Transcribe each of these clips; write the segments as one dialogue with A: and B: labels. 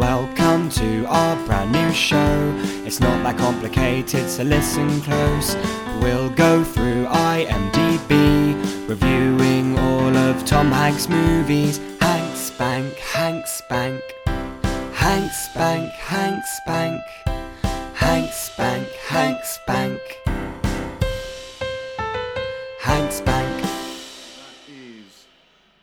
A: Welcome to our brand new show. It's not that complicated, so listen close. We'll go through IMDb, reviewing all of Tom Hanks' movies. Hank Spank, Hank Spank, Hank Spank, Hank Spank, Hank Spank, Hank Spank, Hank Spank.
B: is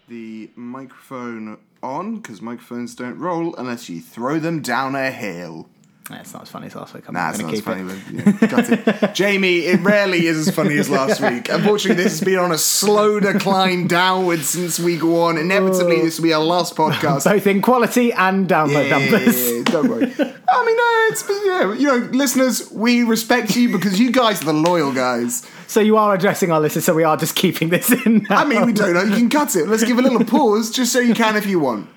B: the microphone on because microphones don't roll unless you throw them down a hill.
C: That's not as funny as last week. I'm
B: Nah, it's not as
C: keep
B: funny.
C: it.
B: But, yeah, it. Jamie, it rarely is as funny as last week. Unfortunately, this has been on a slow decline downwards since week one. Inevitably, oh. this will be our last podcast.
C: Both in quality and download
B: Yeah,
C: numbers.
B: yeah, don't worry. I mean, no, it's yeah, you know, listeners, we respect you because you guys are the loyal guys.
C: So you are addressing our listeners, so we are just keeping this in now.
B: I mean, we don't know. You can cut it. Let's give a little pause, just so you can if you want.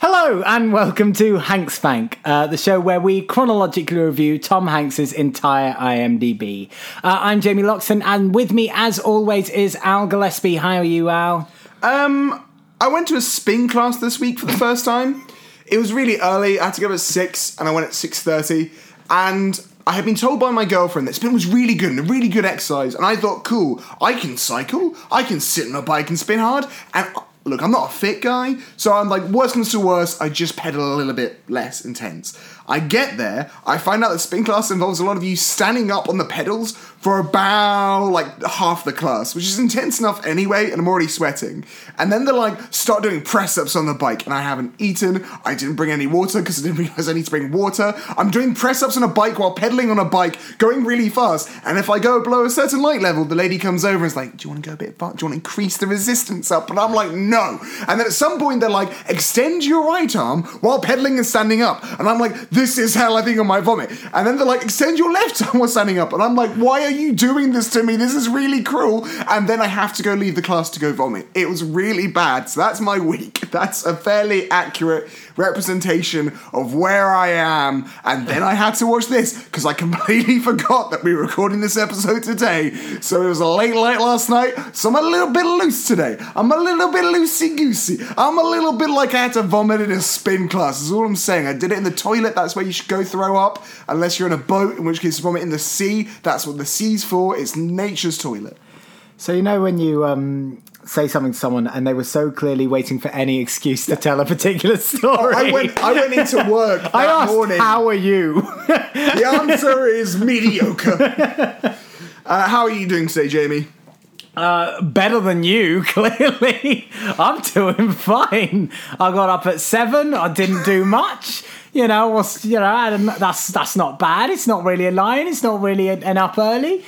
C: Hello and welcome to Hanks Spank, uh, the show where we chronologically review Tom Hanks's entire IMDb. Uh, I'm Jamie Loxton, and with me, as always, is Al Gillespie. How are you, Al?
B: Um, I went to a spin class this week for the first time. It was really early. I had to go at six, and I went at six thirty. And I had been told by my girlfriend that spin was really good and a really good exercise. And I thought, cool, I can cycle, I can sit on a bike and spin hard. And look, I'm not a fit guy, so I'm like, worst comes to worst, I just pedal a little bit less intense. I get there, I find out that spin class involves a lot of you standing up on the pedals for about like half the class, which is intense enough anyway, and I'm already sweating. And then they're like, start doing press ups on the bike, and I haven't eaten, I didn't bring any water because I didn't realize I need to bring water. I'm doing press ups on a bike while pedaling on a bike, going really fast, and if I go below a certain light level, the lady comes over and is like, Do you want to go a bit far? Do you want to increase the resistance up? And I'm like, No. And then at some point, they're like, Extend your right arm while pedaling and standing up. And I'm like, This is hell, I think I might vomit. And then they're like, Extend your left arm while standing up. And I'm like, Why are you doing this to me? This is really cruel. And then I have to go leave the class to go vomit. It was really bad. So that's my week. That's a fairly accurate representation of where I am. And then I had to watch this because I completely forgot that we were recording this episode today. So it was a late night last night. So I'm a little bit loose today. I'm a little bit loosey goosey. I'm a little bit like I had to vomit in a spin class. Is all I'm saying. I did it in the toilet. That's where you should go throw up. Unless you're in a boat, in which case vomit in the sea. That's what the sea's for. It's nature's toilet.
C: So you know when you um, say something to someone and they were so clearly waiting for any excuse to tell a particular story.
B: I went. I went into work that
C: I asked,
B: morning.
C: "How are you?"
B: The answer is mediocre. Uh, how are you doing today, Jamie?
C: Better than you, clearly. I'm doing fine. I got up at seven. I didn't do much. You know, was you know that's that's not bad. It's not really a line. It's not really an up early.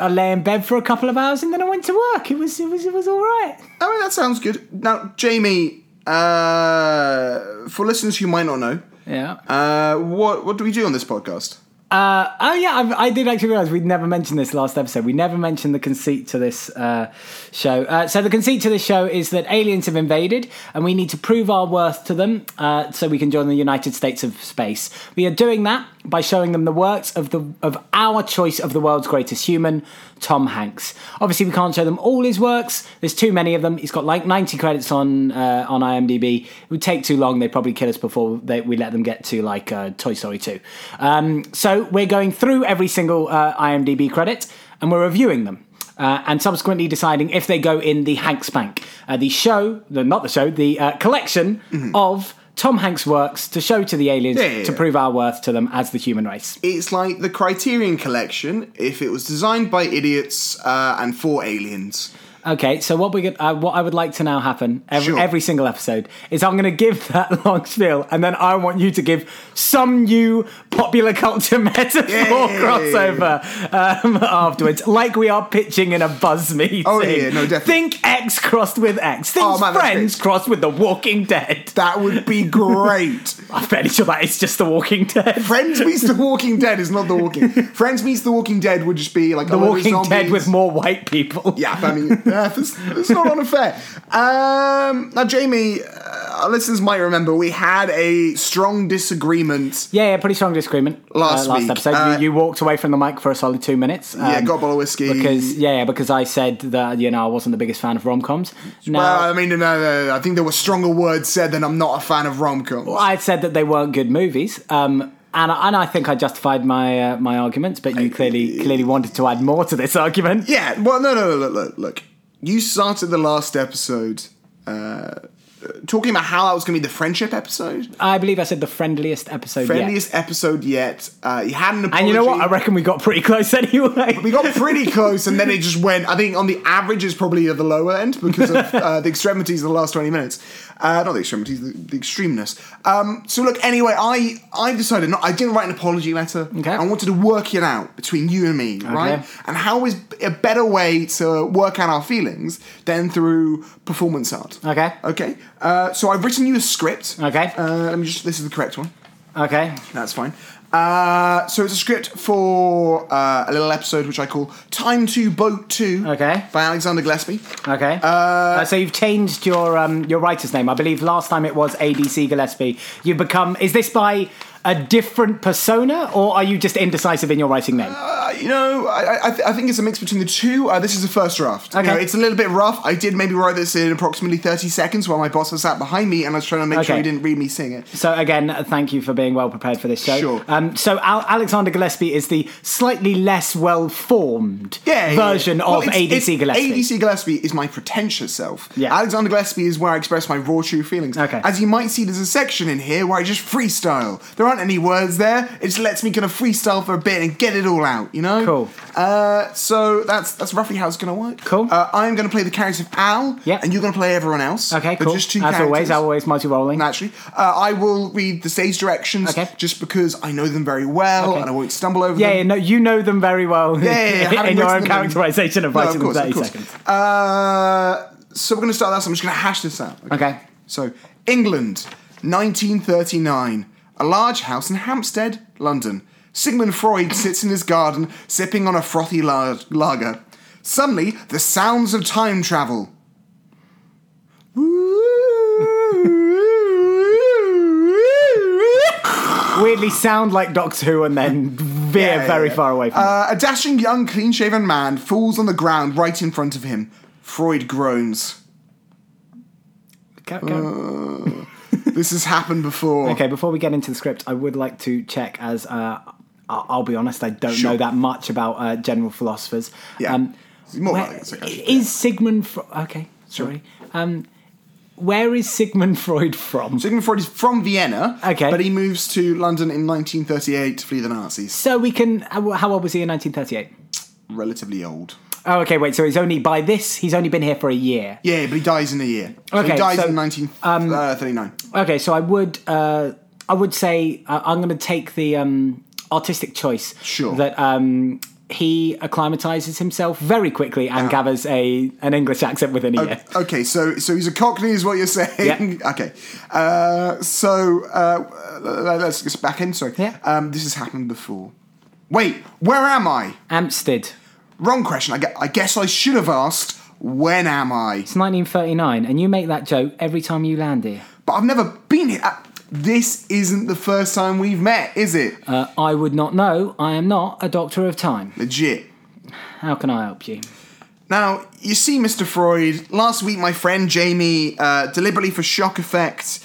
C: I lay in bed for a couple of hours and then I went to work. It was it was it was all right.
B: I mean, that sounds good. Now, Jamie, uh, for listeners who might not know,
C: Yeah.
B: uh, what what do we do on this podcast?
C: Uh, oh yeah, I, I did actually realise we'd never mentioned this last episode. We never mentioned the conceit to this uh, show. Uh, so the conceit to this show is that aliens have invaded, and we need to prove our worth to them, uh, so we can join the United States of space. We are doing that by showing them the works of the of our choice of the world's greatest human, Tom Hanks. Obviously, we can't show them all his works. There's too many of them. He's got like 90 credits on uh, on IMDb. It would take too long. They'd probably kill us before they, we let them get to like uh, Toy Story 2. Um, so we're going through every single uh, IMDb credit and we're reviewing them. Uh, and subsequently deciding if they go in the Hanks Bank, uh, the show, the, not the show, the uh, collection of Tom Hanks' works to show to the aliens
B: Yeah, yeah,
C: to
B: yeah.
C: prove our worth to them as the human race.
B: It's like the Criterion Collection if it was designed by idiots uh, and for aliens.
C: Okay, so what we get, uh, what I would like to now happen every,
B: Sure.
C: every single episode is I'm going to give that long spiel, and then I want you to give some new popular culture metaphor
B: Yay.
C: crossover um, afterwards, like we are pitching in a buzz meeting.
B: Oh, yeah, no, definitely.
C: Think X crossed with X. Think
B: Oh, man,
C: Friends crossed with The Walking Dead.
B: That would be great.
C: I'm fairly sure that is just The Walking Dead.
B: Friends meets The Walking Dead is not The Walking. Friends meets The Walking Dead would just be like
C: The
B: a load of
C: Walking Dead with more white people.
B: Yeah, I mean, yeah, that's, that's not unfair. Um, now, Jamie, uh, our listeners might remember we had a strong disagreement.
C: Yeah, yeah, pretty strong disagreement
B: Last
C: uh, last
B: week,
C: episode.
B: uh,
C: you, you walked away from the mic for a solid two minutes.
B: yeah,
C: um,
B: got a bottle of whiskey.
C: because yeah, yeah, because I said that you know I wasn't the biggest fan of rom coms.
B: Well, I mean, no, no, no, I think there were stronger words said than I'm not a fan of rom coms.
C: I had said that they weren't good movies. Um, and, I- and I think I justified my uh, my arguments, but you clearly clearly wanted to add more to this argument.
B: Yeah, well, no, no, no, look, look, look. You started the last episode uh, talking about how that was going to be the friendship episode,
C: I believe I said the friendliest episode yet.
B: friendliest episode yet. Uh, you had an apology.
C: And you know what? I reckon we got pretty close anyway.
B: we got pretty close, and then it just went. I think on the average is probably at the lower end because of uh, the extremities of the last twenty minutes. Uh, not the extremities, the, the extremeness. Um, so look, anyway, I I decided not. I didn't write an apology letter.
C: Okay.
B: I wanted to work it out between you and me, right? And how is a better way to work out our feelings than through performance art?
C: Okay.
B: Okay. Uh, so I've written you a script.
C: Okay.
B: Uh, let me just. This is the correct one.
C: Okay.
B: That's fine. Uh, so it's a script for uh, a little episode which I call "Time to Boat 2
C: Okay.
B: by Alexander Gillespie.
C: Okay. Uh, so you've changed your um, your writer's name. I believe last time it was ADC Gillespie. You've become. Is this by a different persona, or are you just indecisive in your writing name?
B: Uh, you know, I, I, th- I think it's a mix between the two. Uh, this is the first draft. You
C: Okay.
B: know, it's a little bit rough. I did maybe write this in approximately 30 seconds while my boss was sat behind me and I was trying to make sure
C: Okay.
B: he didn't read me sing it.
C: So again, thank you for being well prepared for this show.
B: Sure.
C: Um, so Al- Alexander Gillespie is the slightly less well formed
B: Yeah,
C: version
B: yeah. Well,
C: of
B: it's-
C: ADC
B: it's-
C: Gillespie.
B: ADC Gillespie is my pretentious self.
C: Yeah.
B: Alexander Gillespie is where I express my raw, true feelings.
C: Okay.
B: As you might see, there's a section in here where I just freestyle. There aren't any words there. It just lets me kind of freestyle for a bit and get it all out. You know.
C: Cool.
B: Uh, so that's that's roughly how it's going to work.
C: Cool.
B: Uh, I'm going to play the character of Al.
C: Yeah.
B: And you're going to play everyone else.
C: Okay, cool.
B: Just two
C: As
B: characters.
C: always, always multi-rolling.
B: Naturally, uh, I will read the stage directions
C: Okay.
B: just because I know them very well
C: Okay.
B: and I won't stumble over
C: Yeah,
B: them.
C: yeah, no, you know them very well
B: Yeah, yeah, yeah,
C: in your own characterization of
B: No,
C: writing
B: of course,
C: in 30
B: of course.
C: seconds.
B: Uh, so we're going to start that. So I'm just going to hash this out.
C: Okay.
B: So England, 1939, a large house in Hampstead, London. Sigmund Freud sits in his garden, sipping on a frothy la- lager. Suddenly, the sounds of time travel.
C: Weirdly sound like Doctor Who and then veer
B: Yeah, yeah,
C: very
B: yeah.
C: far away from.
B: Uh, a dashing young, clean shaven man falls on the ground right in front of him. Freud groans.
C: Go- go.
B: This has happened before.
C: Okay, before we get into the script, I would like to check as uh, I'll be honest, I don't
B: Sure.
C: know that much about uh, general philosophers.
B: Yeah.
C: Um,
B: More
C: where-
B: like
C: is Sigmund Freud? Okay, sorry. Um, where is Sigmund Freud from?
B: Sigmund Freud is from Vienna,
C: Okay.
B: but he moves to London in 1938 to flee the Nazis.
C: So we can. How old was he in 1938?
B: Relatively old.
C: Oh, okay. Wait. So he's only by this. He's only been here for a year.
B: Yeah, but he dies in a year. So
C: Okay,
B: he dies
C: so,
B: in uh, 1939.
C: Okay. So I would. Uh, I would say uh, I'm going to take the um, artistic choice.
B: Sure.
C: That um, he acclimatizes himself very quickly and gathers a an English accent within a year.
B: Okay, so so he's a Cockney, is what you're saying?
C: Yeah.
B: Okay, uh, so uh, let's get back in. Sorry,
C: Yeah.
B: um, this has happened before. Wait, where am I?
C: Amstead.
B: Wrong question. I, gue- I guess I should have asked. When am I?
C: It's 1939, and you make that joke every time you land here.
B: But I've never been here. Uh, This isn't the first time we've met, is it?
C: Uh, I would not know. I am not a doctor of time.
B: Legit.
C: How can I help you?
B: Now, you see, Mr. Freud, last week my friend Jamie, uh, deliberately for shock effect,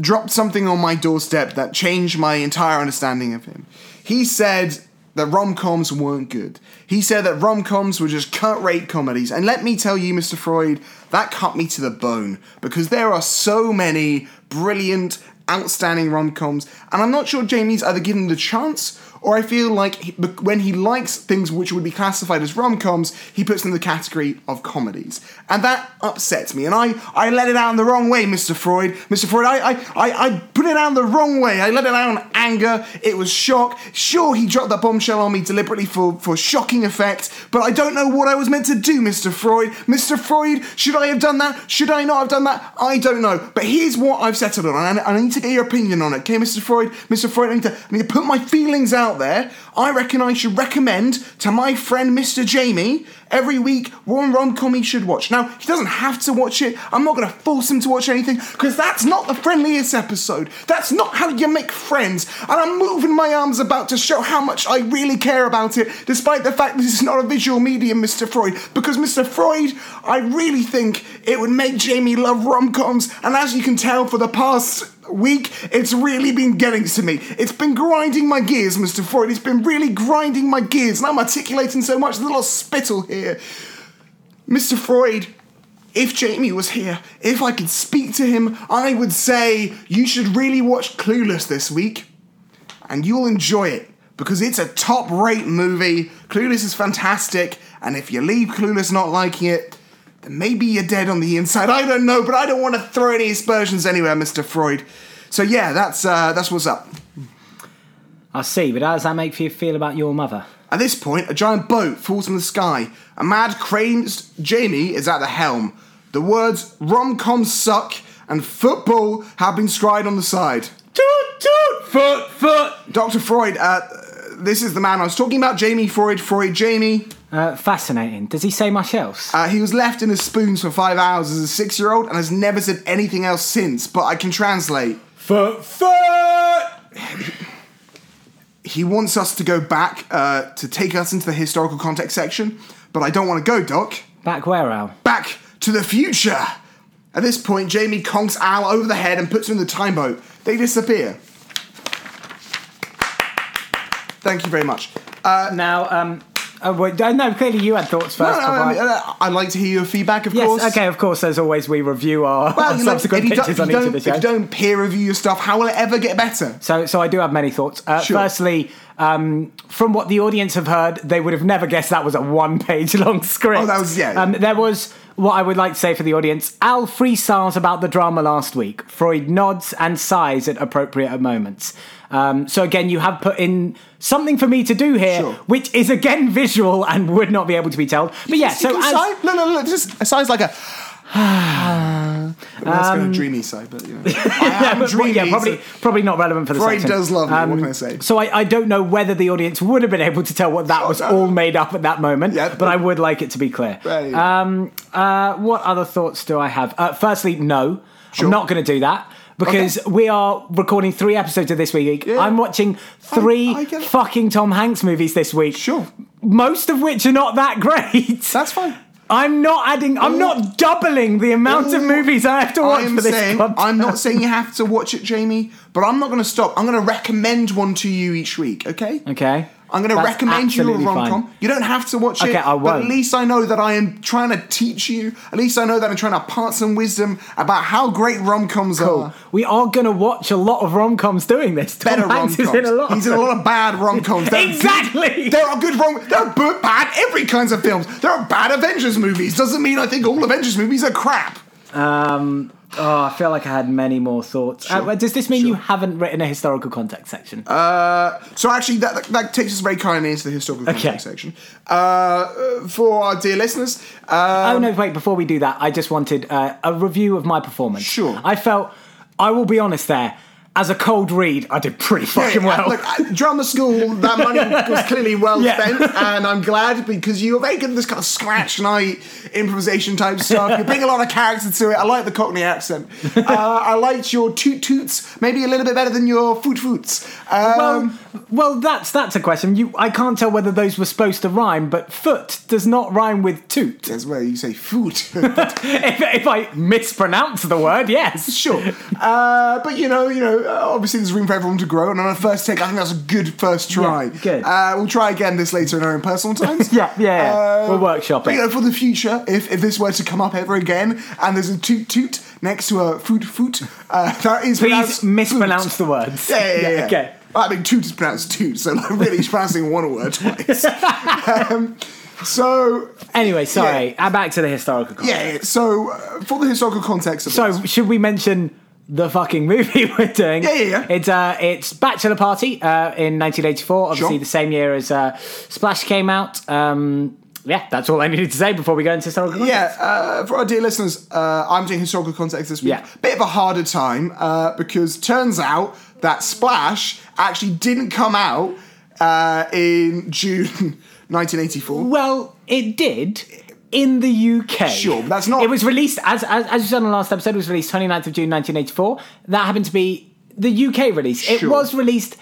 B: dropped something on my doorstep that changed my entire understanding of him. He said that rom coms weren't good. He said that rom coms were just cut rate comedies. And let me tell you, Mr. Freud, that cut me to the bone because there are so many brilliant, outstanding rom coms. And I'm not sure Jamie's either given the chance or I feel like he, when he likes things which would be classified as rom coms, he puts them in the category of comedies. And that upsets me. And I, I let it out in the wrong way, Mr. Freud. Mr. Freud, I, I, I, I put it out in the wrong way. I let it out in anger. It was shock. Sure, he dropped that bombshell on me deliberately for, for shocking effect, but I don't know what I was meant to do, Mr. Freud. Mr. Freud, should I have done that? Should I not have done that? I don't know. But here's what I've settled on, and I, I need to get your opinion on it, okay, Mr. Freud? Mr. Freud, I need to, I need to put my feelings out out there, I reckon I should recommend to my friend Mr. Jamie every week one rom com he should watch. Now, he doesn't have to watch it. I'm not going to force him to watch anything because that's not the friendliest episode. That's not how you make friends. And I'm moving my arms about to show how much I really care about it, despite the fact this is not a visual medium, Mr. Freud. Because, Mr. Freud, I really think it would make Jamie love rom coms. And as you can tell, for the past week, it's really been getting to me. It's been grinding my gears, Mr. Freud. It's been really grinding my gears, and I'm articulating so much, there's a little spittle here. Mr. Freud, if Jamie was here, if I could speak to him, I would say you should really watch Clueless this week, and you'll enjoy it because it's a top rate movie. Clueless is fantastic, and if you leave Clueless not liking it, then maybe you're dead on the inside. I don't know, but I don't want to throw any aspersions anywhere, Mr. Freud. So yeah, that's uh, that's what's up.
C: I see, but how does that make you feel about your mother?
B: At this point, a giant boat falls from the sky. A mad, crazed Jamie is at the helm. The words rom-com suck and football have been scried on the side.
C: Toot toot! Foot foot!
B: Dr. Freud, uh, this is the man I was talking about. Jamie Freud, Freud, Jamie.
C: Uh, fascinating. Does he say much else?
B: Uh, he was left in his spoons for five hours as a six year old and has never said anything else since, but I can translate.
C: foot foot!
B: He wants us to go back uh, to take us into the historical context section, but I don't want to go, Doc.
C: Back where, Al?
B: Back to the future! At this point, Jamie conks Al over the head and puts him in the time boat. They disappear. Thank you very much. Uh,
C: Now, um, oh, uh, no, clearly you had thoughts first.
B: no,
C: before
B: I mean, uh, I'd like to hear your feedback, of
C: yes,
B: course.
C: okay, of course, as always, we review our,
B: Well,
C: our
B: you know,
C: subsequent
B: if you, don't,
C: pictures on each of the
B: if you don't peer review your stuff, how will it ever get better?
C: So, so I do have many thoughts. Uh,
B: Sure.
C: Firstly, um, from what the audience have heard, they would have never guessed that was a one-page long script.
B: Oh, that was- yeah.
C: Um, there was what I would like to say for the audience. Al freestyles about the drama last week. Freud nods and sighs at appropriate moments. Um, so again, you have put in something for me to do here,
B: Sure.
C: which is again visual and would not be able to be told. But yeah, so as,
B: sigh? no, no, no, just a sigh's like a. That's kind of dreamy sigh, but you know. I am
C: but-
B: dreamy.
C: yeah, probably
B: so-
C: probably not relevant for the
B: Freud
C: section.
B: does love me, what
C: Um,
B: can I say?
C: So I, I don't know whether the audience would have been able to tell what that was
B: no.
C: all made up at that moment,
B: Yeah.
C: but I would like it to be clear.
B: Right.
C: Um, uh, what other thoughts do I have? Uh, firstly, no,
B: Sure.
C: I'm not going to do that. Because we are recording three episodes of this week.
B: Yeah.
C: I'm watching three
B: I it.
C: fucking Tom Hanks movies this week.
B: Sure.
C: Most of which are not that great.
B: That's fine.
C: I'm not adding. I'm not oh. doubling the amount of
B: oh.
C: movies I have to watch for this
B: saying. I'm not saying you have to watch it, Jamie, but I'm not going to stop. I'm going to recommend one to you each week, okay?
C: Okay.
B: I'm going to
C: That's
B: recommend you a rom com. You don't have to watch it,
C: Okay, I
B: but at least I know that I am trying to teach you. At least I know that I'm trying to impart some wisdom about how great rom coms
C: Cool.
B: are.
C: We are going to watch a lot of rom coms doing this. Tom
B: Better rom coms.
C: is in a lot.
B: He's in a lot of bad rom coms.
C: Exactly.
B: There are good rom. There are bad every kinds of films. There are bad Avengers movies. Doesn't mean I think all Avengers movies are crap.
C: Um, oh, I feel like I had many more thoughts. Uh, does this mean you haven't written a historical context section?
B: Uh, So actually, that, that, that takes us very kindly into the historical
C: Okay.
B: context section. Uh, for our dear listeners, uh,
C: oh no! Wait, before we do that, I just wanted uh, a review of my performance.
B: Sure.
C: I felt. I will be honest. There, as a cold read, I did pretty fucking
B: yeah,
C: well.
B: Look, drama school, that money was clearly well
C: Yeah.
B: spent, and I'm glad because you're very good at this kind of scratch night improvisation type stuff. You bring a lot of character to it. I like the Cockney accent. Uh, I liked your toot toots, maybe a little bit better than your foot foots. Um,
C: well, well, that's that's a question. You, I can't tell whether those were supposed to rhyme, but foot does not rhyme with toot.
B: that's where you say foot.
C: if, if I mispronounce the word, yes.
B: Sure, uh, but you know, you know, uh, obviously there's room for everyone to grow, and on a first take, I think that's a good first try.
C: Yeah, good.
B: Uh, we'll try again this later in our own personal times.
C: Yeah, yeah, yeah. We'll workshop
B: But
C: it.
B: you know, for the future, if, if this were to come up ever again, and there's a toot toot next to a foot foot, uh, that is
C: Please mispronounce the words.
B: Yeah, yeah, yeah. yeah.
C: Okay.
B: I mean, toot is pronounced toot, so like, really, he's pronouncing one word twice. um, so
C: Anyway, sorry. uh, Back to the historical context.
B: yeah, yeah, so uh, for the historical context of
C: So
B: this,
C: should we mention the fucking movie we're doing?
B: Yeah, yeah, yeah.
C: It's uh, it's Bachelor Party uh, in 1984. Obviously,
B: Sure.
C: the same year as uh, Splash came out. Um, yeah, that's all I needed to say before we go into historical context.
B: Yeah, uh, for our dear listeners, uh, I'm doing historical context this week.
C: Yeah.
B: Bit of a harder time uh, because turns out that Splash actually didn't come out uh, in June 1984.
C: Well, it did in the UK.
B: Sure, but that's not-
C: It was released as as, as you said on the last episode. It was released 29th of June 1984. That happened to be the UK release. It was released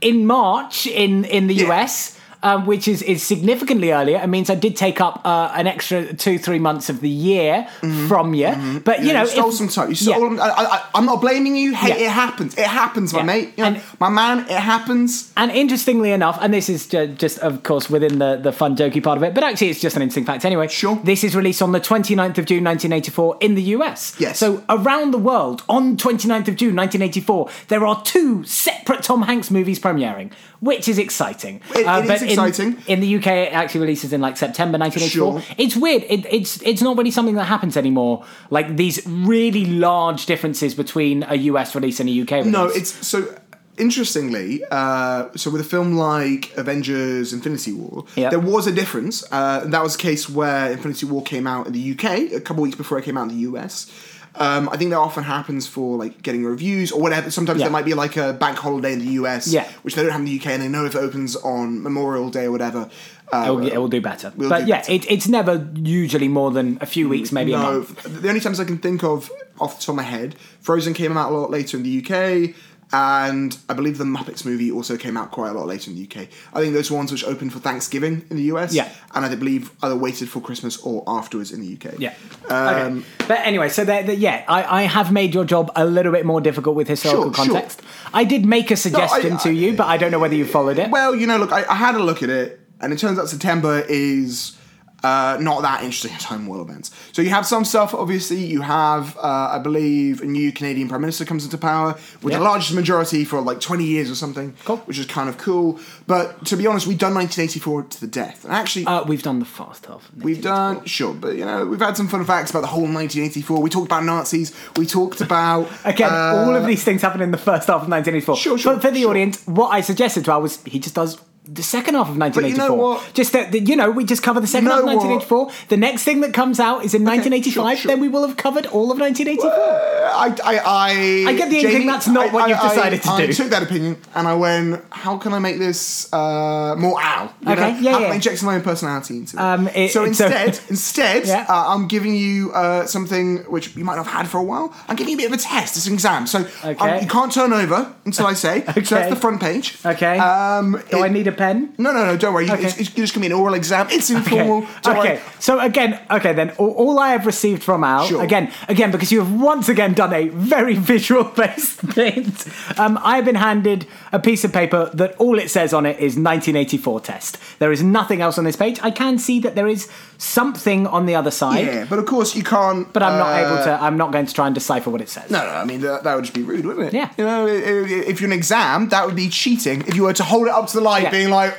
C: in March in in the
B: Yeah.
C: US. Um, which is, is significantly earlier. It means I did take up uh, an extra two, three months of the year from you. But, you
B: Yeah,
C: know,
B: stole
C: if-
B: some time. You stole.
C: Yeah.
B: I, I'm not blaming you. Hey,
C: Yeah.
B: it happens. It happens, my mate. You know,
C: And-
B: my man, it happens.
C: And interestingly enough, and this is just, of course, within the, the fun, jokey part of it, but actually it's just an interesting fact anyway.
B: Sure.
C: This is released on the 29th of June 1984 in the US.
B: Yes.
C: So around the world, on 29th of June 1984, there are two separate Tom Hanks movies premiering, which is exciting. Uh,
B: It- it is
C: but in-
B: exciting.
C: In, the UK, it actually releases in like September 1984.
B: Sure.
C: It's weird. It, it's, it's not really something that happens anymore. Like these really large differences between a US release and a UK release.
B: No, it's so. Interestingly, uh, so with a film like Avengers: Infinity War,
C: Yep.
B: there was a difference. Uh, and that was a case where Infinity War came out in the UK a couple weeks before it came out in the US. Um, I think that often happens for like getting reviews or whatever. Sometimes
C: Yeah.
B: there might be like a bank holiday in the US,
C: Yeah.
B: which they don't have in the UK, and they know if it opens on Memorial Day or whatever. Uh,
C: It will, it will do better.
B: We'll
C: but
B: do
C: yeah,
B: better.
C: It, it's never usually more than a few weeks, maybe a
B: no,
C: month.
B: the only times I can think of off the top of my head, Frozen came out a lot later in the UK, and I believe the Muppets movie also came out quite a lot later in the UK. I think those were ones which opened for Thanksgiving in the US,
C: Yeah.
B: and I believe either waited for Christmas or afterwards in the UK.
C: Yeah.
B: Um,
C: okay. But anyway, so there, there- yeah, I, I have made your job a little bit more difficult with historical
B: Sure, sure.
C: context. I did make a suggestion to
B: I-
C: you, but I don't know whether you followed it.
B: Well, you know, look, I, I had a look at it, and it turns out September is uh, not that interesting at home world events. So you have some stuff, obviously. You have, uh, I believe, a new Canadian Prime Minister comes into power with
C: Yeah.
B: the largest majority for like 20 years or something,
C: Cool.
B: which is kind of cool. But to be honest, we've done 1984 to the death. And actually,
C: uh, we've done the fast half.
B: We've done sure, but you know we've had some fun facts about the whole 1984. We talked about Nazis. We talked about
C: Again,
B: uh,
C: all of these things happened in the first half of 1984.
B: Sure, sure,
C: But for the
B: sure.
C: audience, what I suggested to Al was he just does the second half of
B: you
C: 1984.
B: know what?
C: Just that, you know, we just cover the second
B: You
C: half of
B: know what?
C: 1984. The next thing that comes out is in 1985.
B: sure.
C: Then we will have covered all of 1984.
B: I, I, I,
C: I get the inkling that's not what you've decided to
B: I,
C: do.
B: I took that opinion and I went, how can I make this uh, more Al? You
C: Okay,
B: know?
C: yeah,
B: how
C: yeah.
B: can I inject my own personality into it?
C: Um, it-
B: so
C: it's a-
B: instead, instead,
C: Yeah.
B: uh, I'm giving you uh, something which you might not have had for a while. I'm giving you a bit of a test. It's an exam. So um, you can't turn over until I say. So that's the front page.
C: Okay.
B: Um,
C: Do I need a pen?
B: No, no, no, don't worry.
C: Okay.
B: It's, it's just going to be an oral exam. It's informal.
C: Okay. Okay. So again, okay then. All, all I have received from Al,
B: Sure.
C: again, again, because you have once again done a very visual-based thing. Um, I have been handed a piece of paper that all it says on it is 1984 test. There is nothing else on this page. I can see that there is something on the other side,
B: Yeah, but of course you can't.
C: but I'm not
B: uh,
C: able to. I'm not going to try and decipher what it says.
B: No, no, I mean that, that would just be rude, wouldn't it?
C: Yeah.
B: You know, if you're an exam, that would be cheating. If you were to hold it up to the light,
C: Yeah.
B: Being like,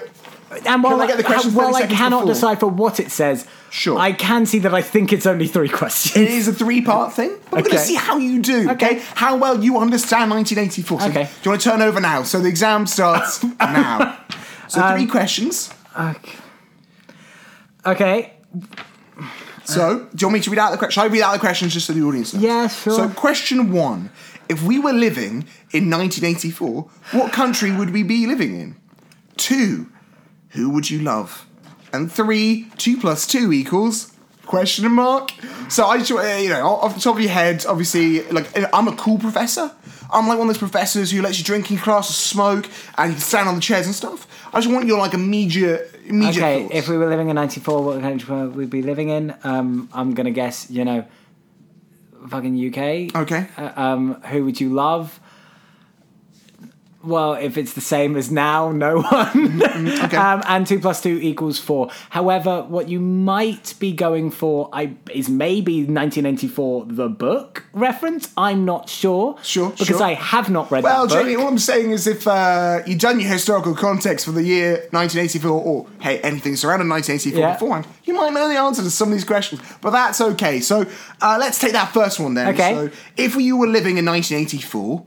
C: And while
B: I get the
C: I,
B: questions
C: while I cannot
B: before?
C: decipher what it says,
B: Sure.
C: I can see that I think it's only three questions.
B: it is a three-part thing. But we're going to see how you do. Okay.
C: Okay.
B: How well you understand 1984. So
C: Okay.
B: Do you want to turn over now? So the exam starts now. So
C: Um,
B: three questions.
C: Okay. Okay.
B: So do you want me to read out the questions? Shall I read out the questions just so the audience knows?
C: Yeah, sure.
B: So question one: If we were living in 1984, what country would we be living in? Two: Who would you love? And three: Two plus two equals question mark. So I just uh, you know off the top of your head, obviously, like I'm a cool professor. I'm like one of those professors who lets you drink in class, or smoke, and you can stand on the chairs and stuff. I just want your like immediate immediate
C: Okay,
B: thoughts.
C: if we were living in '94, what country would we be living in? Um, I'm gonna guess, you know, fucking UK.
B: Okay.
C: Uh, um, who would you love? Well, if it's the same as now, no one.
B: okay.
C: um, and two plus two equals four. However, what you might be going for I, is maybe 1984, the book reference. I'm not sure.
B: Sure,
C: Because
B: sure.
C: I have not read
B: Well,
C: that book.
B: Well, Jamie, all I'm saying is if uh, you've done your historical context for the year 1984, or hey, anything surrounding 1984
C: Yeah.
B: beforehand, you might know the answer to some of these questions. But that's okay. So uh, let's take that first one then.
C: Okay.
B: So if you were living in 1984,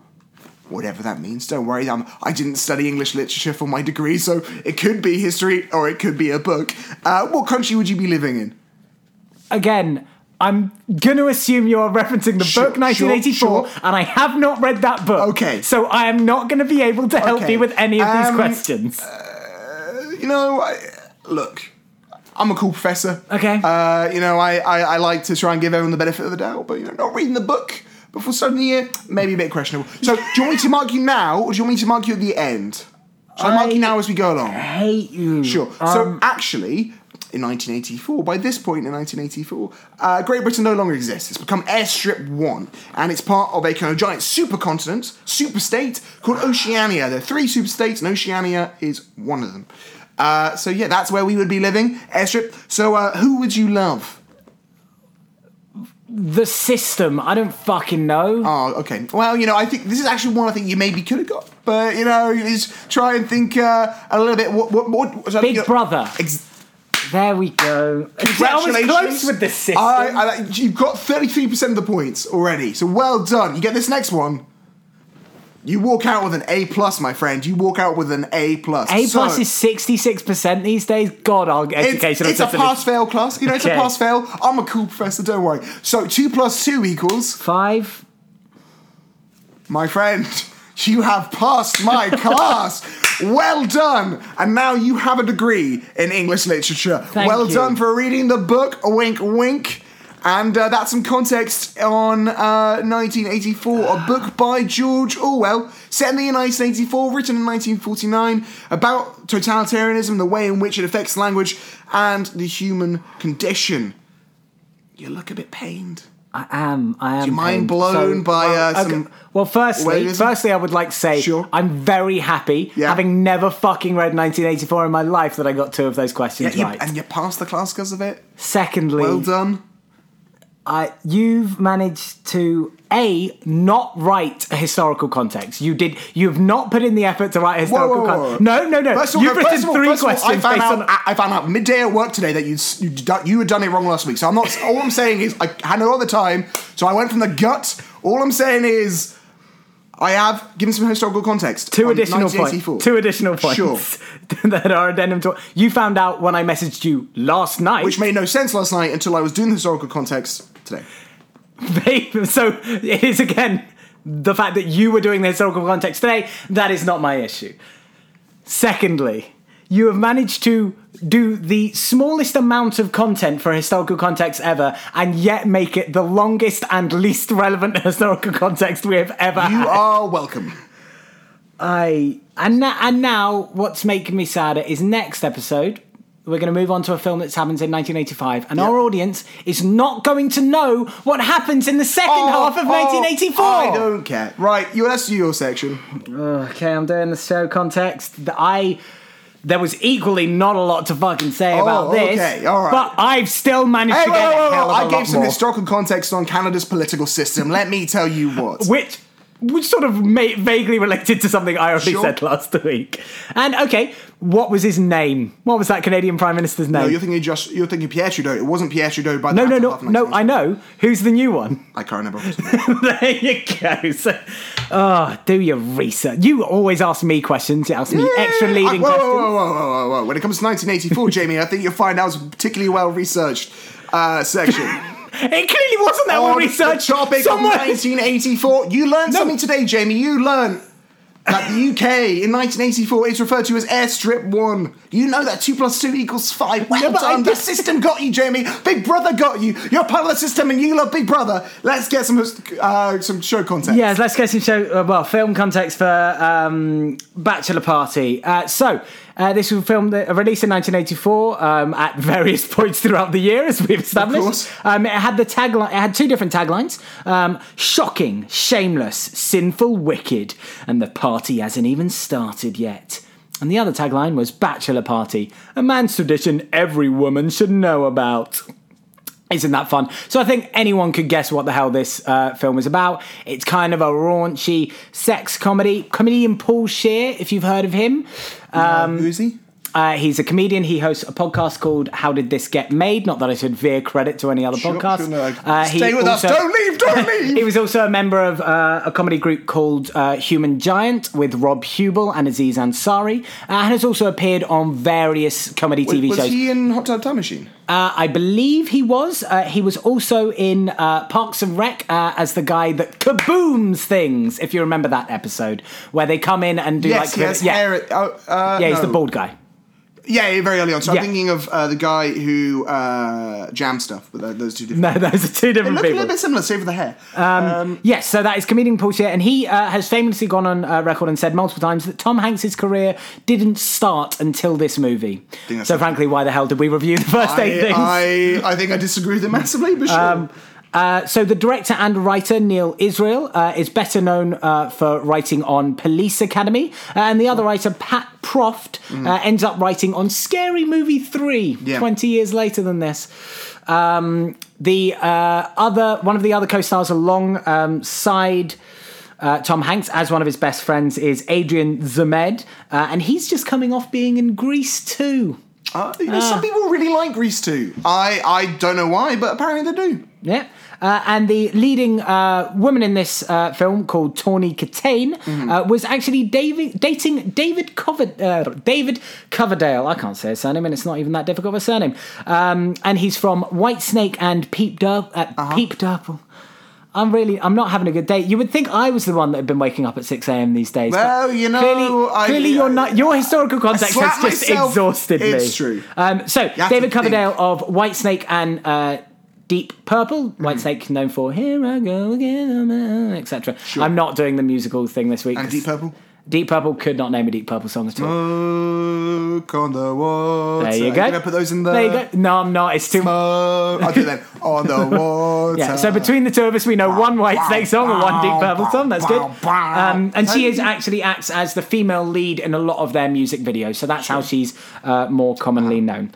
B: whatever that means, don't worry. I'm, I didn't study English literature for my degree, so it could be history or it could be a book. Uh, what country would you be living in?
C: again, I'm going to assume you're referencing the
B: Sure,
C: book 1984,
B: sure, sure.
C: and I have not read that book.
B: Okay.
C: So I am not going to be able to help
B: Okay.
C: you with any of these
B: Um,
C: questions.
B: you know, I, look, I'm a cool professor.
C: Okay.
B: Uh, you know, I, I I like to try and give everyone the benefit of the doubt, but you know, not reading the book before starting the year, maybe a bit questionable. So, do you want me to mark you now, or do you want me to mark you at the end? Shall I, mark you now as we go along?
C: hate you.
B: Sure.
C: Um,
B: so actually, in 1984, by this point in 1984, uh, Great Britain no longer exists. It's become Airstrip One, and it's part of a kind of giant supercontinent, superstate called Oceania. There are three superstates, and Oceania is one of them. Uh, so yeah, that's where we would be living, Airstrip. So uh, who would you love?
C: The system. I don't fucking know.
B: Oh, okay. Well, you know, I think this is actually one I think you maybe could have got, but you know, is try and think uh, a little bit. What? What? what so,
C: Big Brother.
B: ex-
C: There we go. I
B: Congratulations.
C: close with the system.
B: I, I, you've got 33% of the points already, so well done. You get this next one. You walk out with an A plus, my friend. You walk out with an A plus.
C: A plus
B: So,
C: is sixty six percent these days. God, our
B: it's,
C: educational
B: it's a pass fail class. You know, it's
C: Okay.
B: a pass fail. I'm a cool professor. Don't worry. So two plus two equals,
C: five.
B: my friend. You have passed my class. Well done. And now you have a degree in English literature.
C: Thank
B: well
C: you.
B: done for reading the book. Wink, wink. And uh, that's some context on uh, 1984, a book by George Orwell, set in the year 1984, written in 1949, about totalitarianism, the way in which it affects language, and the human condition. You look a bit pained.
C: I am. I am.
B: your mind
C: pained.
B: blown by,
C: well,
B: uh,
C: okay.
B: some
C: Well, firstly, firstly, I would like to say
B: Sure.
C: I'm very happy,
B: Yeah.
C: having never fucking read 1984 in my life, that I got two of those questions
B: Yeah, you-
C: right.
B: and you passed the class because of it.
C: Secondly,
B: Well done.
C: I, you've managed to a not write a historical context. You did. You have not put in the effort to write a historical context. No, no, no.
B: First of all,
C: You've written
B: first of all-
C: three
B: of all,
C: questions
B: I found
C: based
B: out.
C: on.
B: I, found out midday at work today that you you you had done it wrong last week. So I'm not. all I'm saying is I had no other time. So I went from the gut. All I'm saying is. I have given some historical context.
C: Two
B: on
C: additional points. Two additional points
B: Sure.
C: that are addendum to. You found out when I messaged you last night.
B: Which made no sense last night until I was doing the historical context today.
C: so it is again the fact that you were doing the historical context today. That is not my issue. Secondly, you have managed to do the smallest amount of content for historical context ever, and yet make it the longest and least relevant historical context we have ever
B: You
C: had.
B: are welcome.
C: I and na- and now what's making me sadder is next episode. We're going to move on to a film that happens in 1985, and
B: Yeah.
C: our audience is not going to know what happens in the second oh, half of
B: Oh,
C: 1984.
B: I don't care. Right, you let's do your section.
C: Okay, I'm doing the show context. I there was equally not a lot to fucking say oh, about this,
B: Oh, okay, all right.
C: but I've still managed
B: Hey,
C: to
B: whoa,
C: get
B: whoa,
C: a hell
B: whoa,
C: of a
B: I gave some
C: more.
B: historical context on Canada's political system. Let me tell you what.
C: which sort of ma- vaguely related to something I already
B: Sure.
C: said last week. And okay, what was his name? What was that Canadian Prime Minister's name?
B: No, you're thinking just you're thinking Pierre Trudeau. It wasn't Pierre Trudeau by the
C: no, no, no, no. I know who's the new one.
B: I can't remember. off the top of my head.
C: there you go. So, oh, do your research. You always ask me questions. You ask me extra
B: I-
C: leading
B: whoa,
C: questions.
B: Whoa, whoa, whoa, whoa, whoa, whoa. When it comes to 1984, Jamie, I think you'll find that was a particularly well researched uh, section.
C: It clearly wasn't that well
B: On
C: researched.
B: The topic of 1984. You learned something today, Jamie. You learned that the UK in 1984 is referred to as Airstrip 1. You know that 2 plus 2 equals 5. Well
C: Yeah,
B: done. The system got you, Jamie. Big Brother got you. You're part of the system and you love Big Brother. Let's get some uh, some show content.
C: Yes, let's get some show. Uh, well, film context for um, Bachelor Party. Uh, so. Uh, this was a film that released in 1984 um, at various points throughout the year, as we've established.
B: course.
C: Um, it had the tagline. It had two different taglines: um, "Shocking, shameless, sinful, wicked," and the party hasn't even started yet. And the other tagline was "Bachelor Party, a man's tradition every woman should know about." Isn't that fun? So I think anyone could guess what the hell this uh, film is about. It's kind of a raunchy sex comedy. Comedian Paul Scheer, if you've heard of him.
B: Um, Who is he?
C: Uh, he's a comedian. He hosts a podcast called How Did This Get Made? Not that I should veer credit to any other
B: Sure,
C: podcast.
B: sure, no,
C: Uh,
B: Stay with
C: also-
B: us. Don't leave. Don't leave.
C: he was also a member of uh, a comedy group called uh, Human Giant with Rob Huebel and Aziz Ansari, uh, and has also appeared on various comedy TV
B: was
C: shows.
B: he in Hot Tub Time Machine?
C: Uh, I believe he was. Uh, he was also in uh, Parks and Rec uh, as the guy that kabooms things. If you remember that episode where they come in and do
B: Yes,
C: like yeah,
B: hair. Oh,
C: yeah, he's
B: no.
C: the bald guy.
B: Yeah, yeah, very early on. So
C: Yeah.
B: I'm thinking of uh, the guy who uh, jam stuff, but those two different.
C: No, those are two
B: They
C: different
B: look a little bit similar, save for the hair.
C: Yes, so that is comedian Paul Scheer, and he uh, has famously gone on uh, record and said multiple times that Tom Hanks's career didn't start until this movie. So, frankly, why the hell did we review the first eight things?
B: I, I, think I disagree with him massively, but sure.
C: Uh, so the director and writer Neil Israel uh, is better known uh, for writing on Police Academy, uh, and the other writer Pat Proft uh, ends up writing on Scary Movie Three
B: Yeah.
C: 20 years later than this. Um, the uh, other one of the other co-stars alongside. Uh, Tom Hanks, as one of his best friends, is Adrian Zmed, uh, and he's just coming off being in Grease 2.
B: Uh, you know, some people really like Grease 2. I, I don't know why, but apparently they do.
C: Yeah. Uh, and the leading uh, woman in this uh, film, called Tawny Kitaen, uh, was actually David, dating David Cover, uh, David Coverdale. I can't say his surname, and it's not even that difficult of a surname. Um, and he's from Whitesnake and Peep, Dur- uh, Peep Purple. I'm really, I'm not having a good day. You would think I was the one that had been waking up at 6 a.m. these days.
B: Well, you know,
C: clearly,
B: I-
C: clearly your, not, your historical context has just exhausted me.
B: It's true.
C: Um, so, David Coverdale of Whitesnake and uh, Deep Purple.
B: Mm-hmm.
C: Whitesnake known for Here I Go Again, etc. I'm not doing the musical thing this week.
B: And Deep Purple.
C: Deep Purple could not name a Deep Purple song at all.
B: Smoke on the water.
C: there you go.
B: Can I put those in the?
C: There you go. No, I'm not. It's too much.
B: Smoke. I'll do them. On the water.
C: Yeah, so between the two of us, we know one White Snake song and one Deep Purple song. That's good. Um, and she is actually acts as the female lead in a lot of their music videos, so that's how she's uh, more commonly known.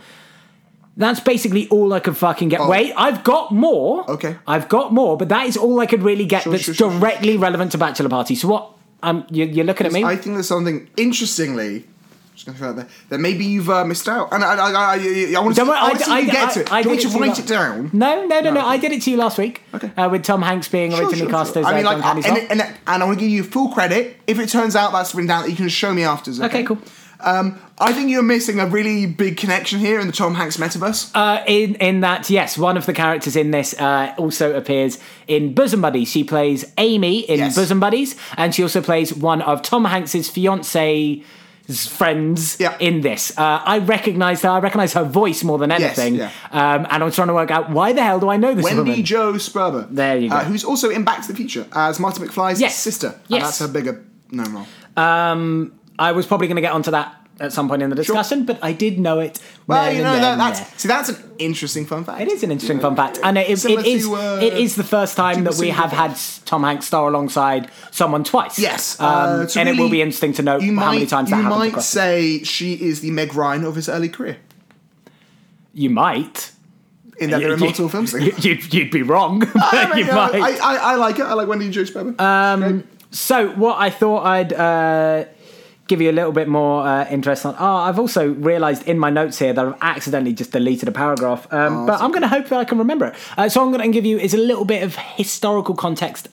C: That's basically all I could fucking get. Wait, I've got more.
B: Oh. Okay.
C: I've got more, but that is all I could really get
B: Sure,
C: that's
B: sure, sure, sure.
C: directly relevant to Bachelor Party. So what? Um, you, you're looking at me.
B: I think there's something interestingly. Just throw out there that maybe you've uh, missed out, and I, I, I, I, I want to
C: worry,
B: I see you get
C: I-
B: to it.
C: I
B: Do you want to write it down?
C: No, no, no, no. I did it to you last week.
B: Okay.
C: Uh, with Tom Hanks being
B: Sure,
C: originally
B: sure,
C: cast
B: sure.
C: as
B: I mean,
C: uh,
B: like, and, and, and I want to give you full credit. If it turns out that's written down, that you can show me afterwards.
C: Okay, cool.
B: Um, I think you're missing a really big connection here in the Tom Hanks metaverse.
C: Uh, in in that, yes, one of the characters in this uh, also appears in Bosom Buddies. She plays Amy in
B: Yes.
C: Bosom Buddies, and she also plays one of Tom Hanks's fiance friends
B: Yeah.
C: in this. Uh, I recognise her. I recognise her voice more than
B: Yes,
C: anything.
B: yeah.
C: Um, and I was trying to work out why the hell do I know this
B: Wendy
C: woman?
B: Jo Sperber.
C: There you go.
B: Uh, who's also in Back to the Future as Marty McFly's
C: Yes.
B: sister. And
C: Yes.
B: that's her bigger known role.
C: Um, I was probably going to get onto that at some point in the discussion, but I did know it.
B: Well, you know that, that's
C: there.
B: see that's an interesting fun fact.
C: It is an interesting fun fact, and it, it, it is
B: to, uh,
C: it is the first time that we have had Tom Hanks star alongside someone twice.
B: Yes,
C: um,
B: uh, so
C: and it will be interesting to know how
B: might,
C: many times that
B: you
C: happens.
B: might say she is the Meg Ryan of his early career.
C: you might.
B: In that there are
C: You-
B: multiple films.
C: you- You'd, you'd be wrong,
B: I,
C: you might.
B: I, I, I like it. I like Wendy Jo Sperber. Um,
C: So what I thought I'd uh, give you a little bit more uh, interest on. Oh, I've also realised in my notes here that I've accidentally just deleted a paragraph,
B: Oh,
C: um, but I'm going to hope that I can remember it. Uh, so I'm going to give you is a little bit of historical context.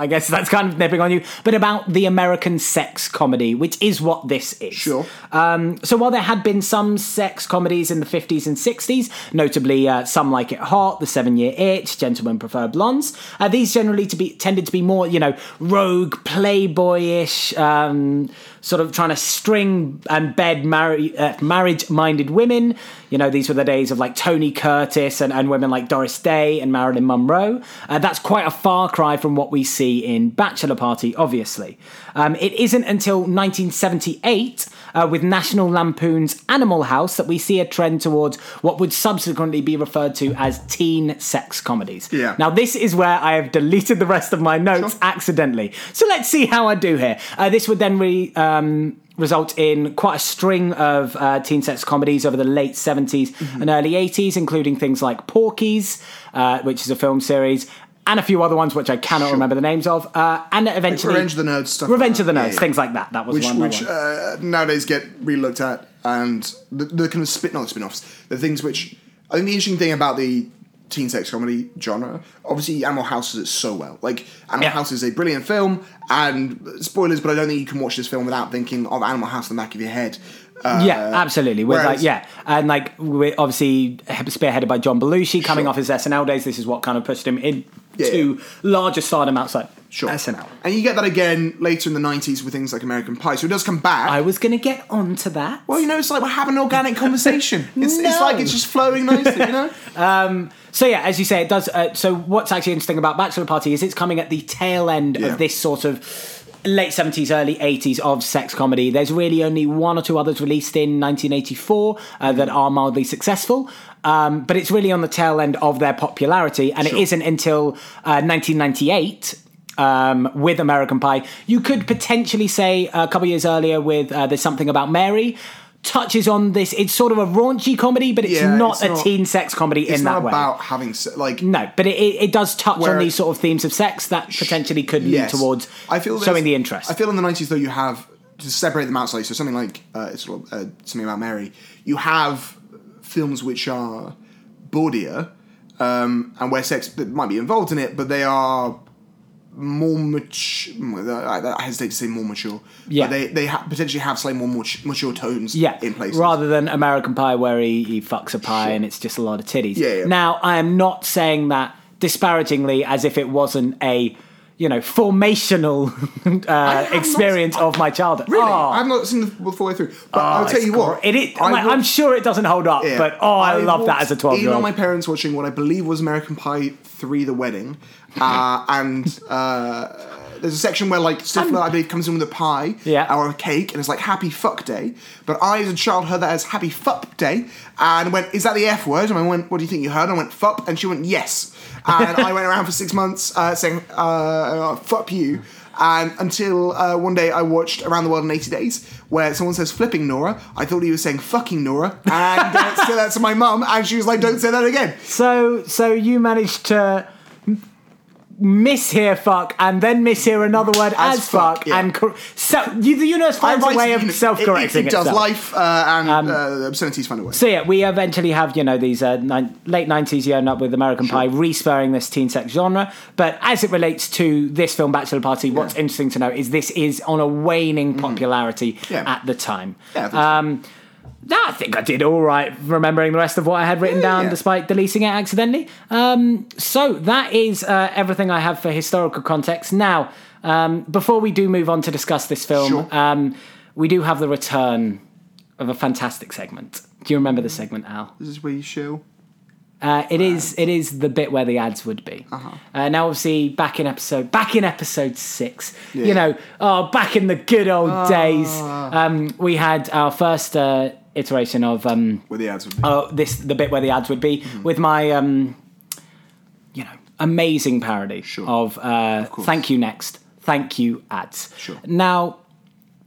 C: I guess that's kind of nipping on you, but about the American sex comedy, which is what this is.
B: Sure.
C: Um, so while there had been some sex comedies in the 50s and 60s, notably uh, Some Like It Hot, The Seven Year Itch, Gentlemen Prefer Blondes, uh, these generally to be tended to be more, you know, rogue, playboyish, um, sort of trying to string and bed marri- uh, marriage-minded women. You know, these were the days of like Tony Curtis and, and women like Doris Day and Marilyn Monroe. Uh, that's quite a far cry from what we see in Bachelor Party, obviously. Um, it isn't until 1978 uh, with National Lampoon's Animal House that we see a trend towards what would subsequently be referred to as teen sex comedies.
B: Yeah.
C: Now, this is where I have deleted the rest of my notes accidentally. So let's see how I do here. Uh, this would then re, um, result in quite a string of uh, teen sex comedies over the late 70s
B: Mm-hmm.
C: and early 80s, including things like Porky's, uh, which is a film series. And a few other ones which I cannot remember the names of, uh, and eventually
B: Revenge of the Nerds stuff.
C: Revenge of the Nerds,
B: yeah.
C: things like that. That was
B: which
C: one.
B: which uh, nowadays get re-looked at, and the, the kind of spin not spin-offs, the things which I think the interesting thing about the teen sex comedy genre, obviously Animal House does it so well. Like Animal
C: Yeah.
B: House is a brilliant film, and spoilers, but I don't think you can watch this film without thinking of Animal House in the back of your head. Uh,
C: yeah, absolutely. With like,
B: whereas-
C: yeah, and like we're obviously spearheaded by John Belushi, coming off his SNL days. This is what kind of pushed him in
B: Yeah,
C: to larger stardom outside
B: Sure.
C: SNL.
B: And you get that again later in the 90s with things like American Pie. So it does come back.
C: I was going to get onto that.
B: well, you know, it's like we're having an organic conversation. It's, it's like it's just flowing nicely, you know?
C: So yeah, as you say, it does. Uh, so what's actually interesting about Bachelor Party is it's coming at the tail end
B: Yeah.
C: of this sort of late seventies, early eighties of sex comedy. There's really only one or two others released in 1984 uh, that are mildly successful. Um, but it's really on the tail end of their popularity, and
B: Sure.
C: it isn't until uh, 1998 um, with American Pie. You could potentially say a couple years earlier with uh, There's Something About Mary. Touches on this. It's sort of a raunchy comedy, but it's
B: Yeah,
C: not
B: it's
C: a
B: not-
C: teen sex comedy in that way.
B: It's not about having, se- like,
C: No, but it, it, it does touch on these sort of themes of sex that potentially could lead
B: Yes.
C: towards
B: I feel
C: showing the interest.
B: I feel in the nineties though you have to separate them out slightly. So something like uh, it's sort of, uh, something about Mary. You have films which are bawdier um, and where sex might be involved in it, but they are more mature. I hesitate to say more mature.
C: Yeah.
B: but they they ha- potentially have slightly more mature, mature tones.
C: yeah,
B: in places.
C: rather than American Pie where he, he fucks a pie and it's just a lot of titties.
B: Yeah, yeah.
C: Now, I am not saying that disparagingly as if it wasn't a you know formational uh, experience
B: not-
C: of my childhood.
B: Really,
C: Oh.
B: I've not seen the full way through, but
C: Oh,
B: I'll tell you what.
C: It, is-
B: I
C: like, I'm sure it doesn't hold up,
B: Yeah.
C: but oh, I, love that as a 12
B: walked
C: year
B: in on my parents watching what I believe was American Pie 3 The Wedding. Uh, and uh, there's a section where like Stifler, I believe, comes in with a pie
C: Yeah.
B: or a cake and it's like Happy Fuck Day. But I, as a child, heard that as Happy Fuck Day and went, Is that the F word? And I went, What do you think you heard? And I went, Fuck. And she went, Yes. And I went around for six months uh, saying, uh, Fuck you. And until uh, one day I watched Around the World in 80 Days, where someone says flipping Nora. I thought he was saying fucking Nora. And uh, said that to my mum, and she was like, don't say that again.
C: So, so you managed to mishear fuck and then mishear another word as,
B: As
C: fuck,
B: fuck, yeah.
C: and cor- so you, the universe finds a way of self-correcting
B: it, it, it does.
C: itself.
B: Life uh, and uh, obscenities find a way.
C: So yeah, we eventually have you know these uh, nine, late nineties. You end up with American Pie respurring this teen sex genre. But as it relates to this film, Bachelor Party, what's interesting to know is this is on a waning popularity
B: Mm. Yeah.
C: at the time.
B: Yeah, I so.
C: I think I did all right remembering the rest of what I had written down,
B: yeah.
C: despite deleting it accidentally. Um, so that is uh, everything I have for historical context. Now, um, before we do move on to discuss this film,
B: Sure.
C: um, we do have the return of a fantastic segment. Do you remember the segment, Al?
B: This is where you show.
C: Uh, it is. It is the bit where the ads would be. Uh-huh. now, obviously, back in episode back in episode six, you know, oh, back in the good old days, um, we had our first uh, iteration of um,
B: Where the ads would be.
C: oh, this the bit where the ads would be with my um, you know amazing parody
B: Sure.
C: of, uh,
B: course.
C: thank you next, thank you ads.
B: Sure.
C: Now.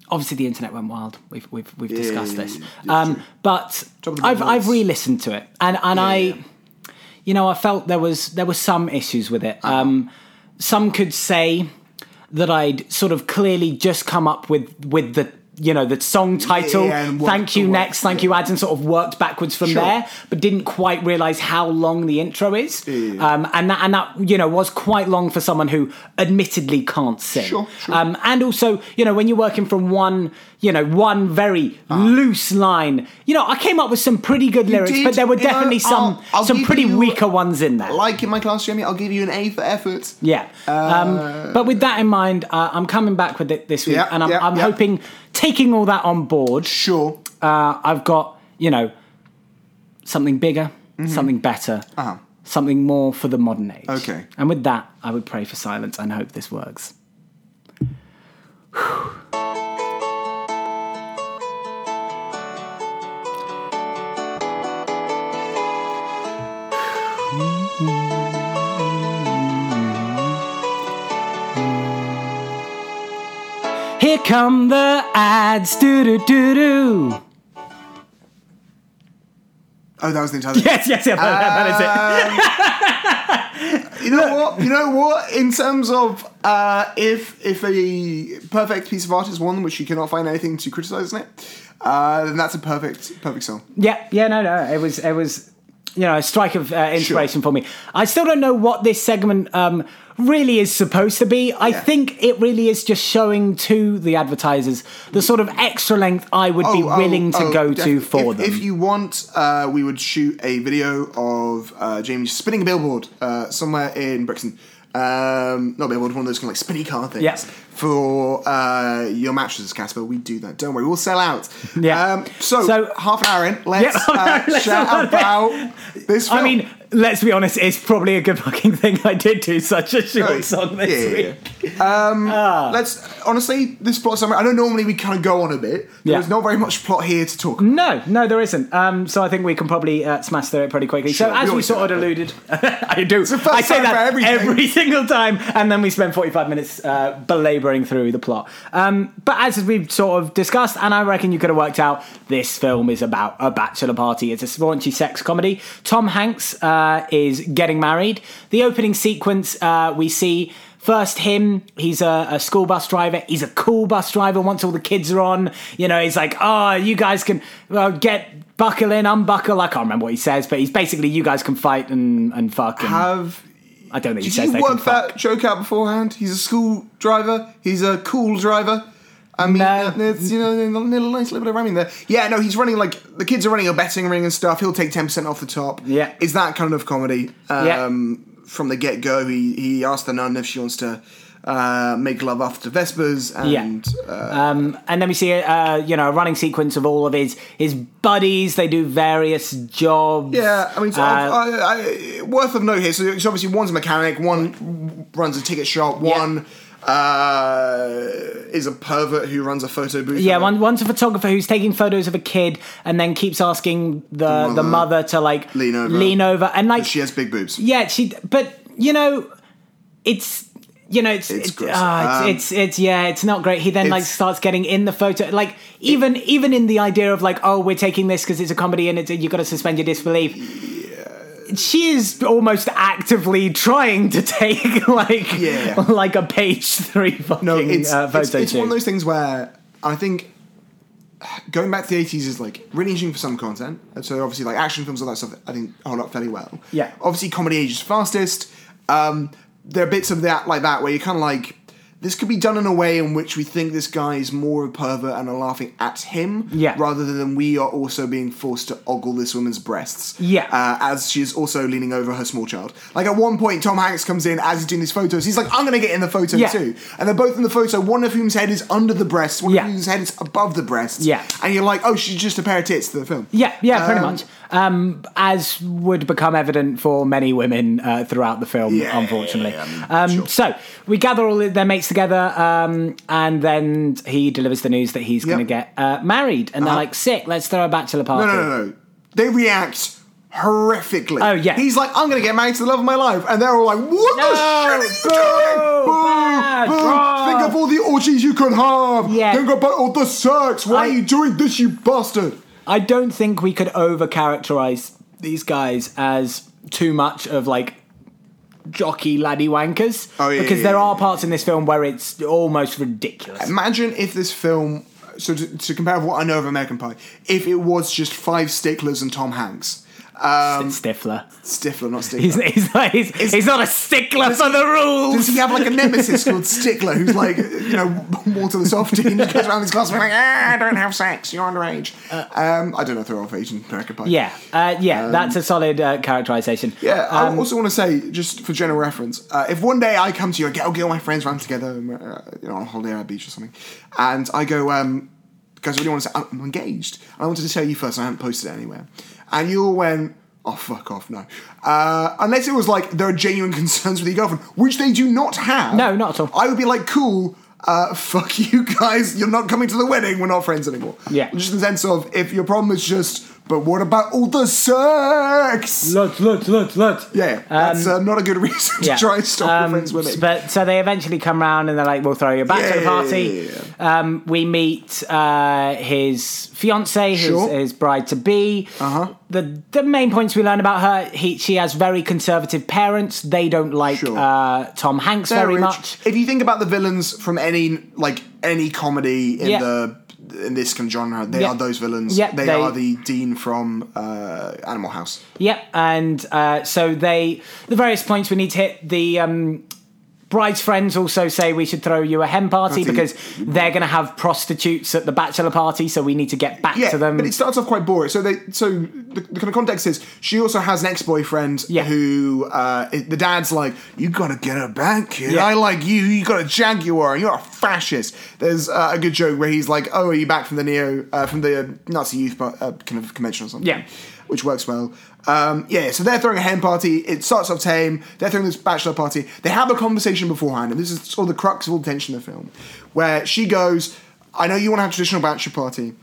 C: Obviously, the internet went wild. We've we've, we've discussed
B: yeah,
C: this,
B: yeah, yeah,
C: um, but
B: of
C: I've I've re-listened to it, and and I,
B: yeah.
C: You know, I felt there was there were some issues with it. Um, some could say that I'd sort of clearly just come up with with the you know the song title,
B: Yeah,
C: thank you next, thank you ads, and sort of worked backwards from
B: Sure.
C: there, but didn't quite realize how long the intro is. Um, and that and that you know was quite long for someone who admittedly can't sing.
B: Sure, sure.
C: Um, and also, you know, when you're working from one, you know, one very loose line, you know, I came up with some pretty good lyrics,
B: did,
C: but there were
B: you know,
C: definitely some
B: I'll- I'll
C: some pretty
B: you-
C: weaker ones in there.
B: Like in my class, Jamie, I'll give you an A for effort.
C: Yeah. um, but with that in mind, uh, I'm coming back with it this week,
B: Yeah,
C: and I'm,
B: yeah,
C: I'm
B: yeah.
C: hoping taking all that on board.
B: Sure.
C: Uh, I've got you know something bigger, something better,
B: Mm-hmm. Uh-huh.
C: something more for the modern age.
B: Okay.
C: And with that, I would pray for silence and hope this works. Here come the ads, do do do do.
B: Oh, that was the entire.
C: Yes, yes, yes, that is it.
B: You know what? You know what? In terms of uh, if if a perfect piece of art is one which you cannot find anything to criticize in it, uh, then that's a perfect perfect song.
C: Yeah, yeah, no, no. It was, it was, you know, a strike of uh, inspiration for me. I still don't know what this segment um, really is supposed to be. I
B: Yeah.
C: think it really is just showing to the advertisers the sort of extra length I would be
B: Oh,
C: willing to
B: oh,
C: go to for
B: if,
C: them.
B: If you want, uh, we would shoot a video of uh, Jamie spinning a billboard uh, somewhere in Brixton. Um, not able one of those kind of like spinny car things.
C: Yeah.
B: For uh, your mattresses, Casper, we do that. Don't worry, we'll sell out.
C: Yeah.
B: Um, so,
C: So-
B: half an hour in, let's,
C: Yeah,
B: uh,
C: let's not-
B: about this. Film.
C: I mean, let's be honest, it's probably a good fucking thing I did do such a short
B: Oh,
C: song this
B: yeah, yeah,
C: week.
B: Um,
C: Ah.
B: let's honestly, this plot summary. I know normally we kind of go on a bit.
C: Yeah.
B: There's not very much plot here to talk. about.
C: No, no, there isn't. Um, so I think we can probably uh, smash through it pretty quickly.
B: Sure,
C: so as we sort of alluded, I do.
B: the first
C: I say that
B: everything.
C: every single time, and then we spend forty-five minutes uh, belabouring through the plot. Um, but as we've sort of discussed, and I reckon you could have worked out, this film is about a bachelor party. It's a raunchy sex comedy. Tom Hanks uh, is getting married. The opening sequence, uh, we see. First, him, he's a, a school bus driver. He's a cool bus driver once all the kids are on. You know, he's like, oh, you guys can well, get, buckle in, unbuckle. I can't remember what he says, but he's basically, you guys can fight and, and fuck. And
B: Have
C: I don't think he
B: did
C: says
B: you
C: they can
B: work
C: fuck.
B: that joke out beforehand? He's a school driver. He's a cool driver. I mean,
C: No.
B: it's you know a little nice little bit of rhyming there. Yeah, no, he's running like the kids are running a betting ring and stuff. He'll take ten percent off the top.
C: Yeah.
B: is that kind of comedy?
C: Yeah.
B: Um, From the get go, he he asked the nun if she wants to uh, make love after Vespers, and uh,
C: Um, and then we see a uh, you know a running sequence of all of his his buddies. They do various jobs.
B: Yeah, I mean, so
C: Uh,
B: I, I, worth of note here. So, so obviously, one's a mechanic, one runs a ticket shop, one uh, is a pervert who runs a photo booth.
C: Yeah, one, one's a photographer who's taking photos of a kid and then keeps asking the the mother,
B: mother
C: to like
B: lean over.
C: lean over, and like
B: She has big boobs.
C: yeah, she. But you know, it's you know, it's
B: It's
C: it's
B: gross.
C: ah,
B: Um,
C: it's, it's it's yeah, it's not great. He then like starts getting in the photo, like even even in the idea of like, oh, we're taking this because it's a comedy and it's you got to suspend your disbelief. She is almost actively trying to take like
B: Yeah.
C: like a page three fucking
B: No, it's,
C: uh, photo
B: it's, it's one of those things where I think going back to the 80s is like really interesting for some content. And so obviously like action films, all that stuff, I think hold up fairly well.
C: Yeah.
B: Obviously comedy ages fastest. Um, there are bits of that like that where you're kind of like, this could be done in a way in which we think this guy is more of a pervert and are laughing at him,
C: Yeah.
B: rather than we are also being forced to ogle this woman's breasts,
C: Yeah.
B: uh, as she is also leaning over her small child. Like at one point, Tom Hanks comes in as he's doing these photos. He's like, "I'm going to get in the photo
C: Yeah.
B: too," and they're both in the photo. One of whom's head is under the breasts, one
C: Yeah.
B: of whose head is above the breasts.
C: Yeah.
B: and you're like, "Oh, she's just a pair of tits to the film."
C: Yeah, yeah, pretty
B: Um,
C: much. Um, as would become evident for many women uh, throughout the film,
B: Yeah,
C: unfortunately.
B: yeah, I mean,
C: um,
B: sure.
C: So we gather all their mates together, um, and then he delivers the news that he's going to get uh, married, and they're
B: Uh-huh.
C: like, "Sick, let's throw a bachelor party."
B: No, no, no, no. They react horrifically.
C: Oh, yeah.
B: He's like, "I'm going to get married to the love of my life," and they're all like, "What
C: No,
B: the shit are you
C: boo,
B: doing? boo,
C: bro."
B: Think of all the orgies you could have.
C: Yeah.
B: Think about all the sex. Why
C: I-
B: are you doing this, you bastard?"
C: I don't think we could over characterize these guys as too much of like jockey laddie wankers
B: Oh, yeah,
C: because
B: yeah,
C: there
B: yeah,
C: are parts in this film where it's almost ridiculous.
B: Imagine if this film, so to, to compare with what I know of American Pie, if it was just five sticklers and Tom Hanks. Um,
C: Stifler.
B: Stifler, not Stickler.
C: He's, he's, not, he's, he's not a stickler for the rules.
B: Does he have like a nemesis called Stickler who's like, you know, Walter the Softie and he goes around his class and like, ah, don't have sex, you're underage. um, I don't know if they're of age in American Pie.
C: Yeah, uh, yeah, that's a solid uh, characterization.
B: Yeah, I
C: Um,
B: also want to say, just for general reference, uh, if one day I come to you, I get, I'll get all my friends round together, uh, you know, on holiday at a beach or something, and I go, um, guys, I really want to say, I'm engaged. I wanted to tell you first, I haven't posted it anywhere. And you all went, oh, fuck off, no. Uh, unless it was like, there are genuine concerns with your girlfriend, which they do not have.
C: No, not at all.
B: I would be like, cool, uh, fuck you guys, you're not coming to the wedding, we're not friends anymore.
C: Yeah.
B: Just in the sense of, if your problem is just, but what about all the sex?
C: Let's, let's, let's, let's.
B: Yeah, that's uh, not a good reason to
C: Yeah.
B: try and stop
C: Um,
B: your friends women.
C: But so they eventually come round and they're like, "We'll throw you bachelor
B: Yeah,
C: party."
B: yeah, yeah,
C: Um, we meet uh, his fiance, his,
B: Sure.
C: his bride to be.
B: Uh-huh.
C: The the main points we learn about her: he she has very conservative parents. They don't like
B: Sure.
C: uh, Tom Hanks
B: They're
C: very
B: rich.
C: much.
B: If you think about the villains from any like any comedy in the in this kind of genre, they
C: Yeah.
B: are those villains.
C: Yeah,
B: they,
C: they-
B: are the dean from uh, Animal House.
C: Yep, and uh, so they the various points we need to hit the um, bride's friends also say we should throw you a hen party
B: Party.
C: because they're going to have prostitutes at the bachelor party, so we need to get back
B: Yeah,
C: to them.
B: but it starts off quite boring. So they, so the, the kind of context is she also has an ex-boyfriend
C: Yeah.
B: who uh, the dad's like, "You gotta get her back, kid.
C: Yeah.
B: I like you. You got a jaguar. You're a fascist." There's uh, a good joke where he's like, "Oh, are you back from the neo uh, from the Nazi youth uh, kind of convention or something?"
C: Yeah.
B: which works well. Um, yeah, so they're throwing a hen party. It starts off tame. They're throwing this bachelor party. They have a conversation beforehand, and this is sort of the crux of all the tension of the film, where she goes, "I know you want to have a traditional bachelor party."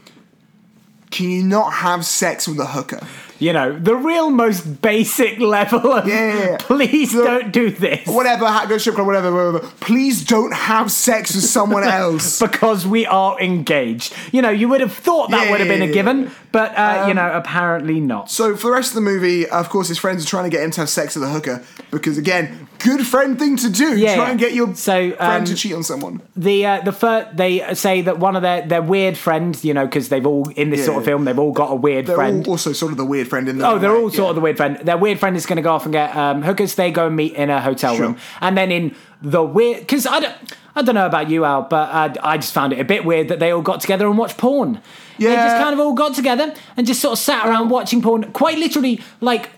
B: Can you not have sex with a hooker?
C: You know, the real most basic level of
B: Yeah, yeah, yeah.
C: please don't do this.
B: Whatever, ha- go strip club, whatever, whatever. Please don't have sex with someone else.
C: because we are engaged. You know, you would have thought that would have been a given, but uh, you
B: Um,
C: know, apparently not.
B: So for the rest of the movie, of course, his friends are trying to get him to have sex with a hooker because, again, good friend thing to do.
C: Yeah,
B: Try and get your
C: So,
B: friend
C: um,
B: to cheat on someone.
C: The uh, the first they say that one of their their weird friends, you know, because they've all in this sort of film, they've all got a weird
B: They're
C: friend.
B: all also sort of the weird friend in the.
C: Oh, they're all sort of the weird friend. Their weird friend is going to go off and get um, hookers. They go and meet in a hotel
B: Sure.
C: room, and then in the weird because I don't. I don't know about you, Al, but uh, I just found it a bit weird that they all got together and watched porn.
B: Yeah.
C: They just kind of all got together and just sort of sat around watching porn, quite literally, like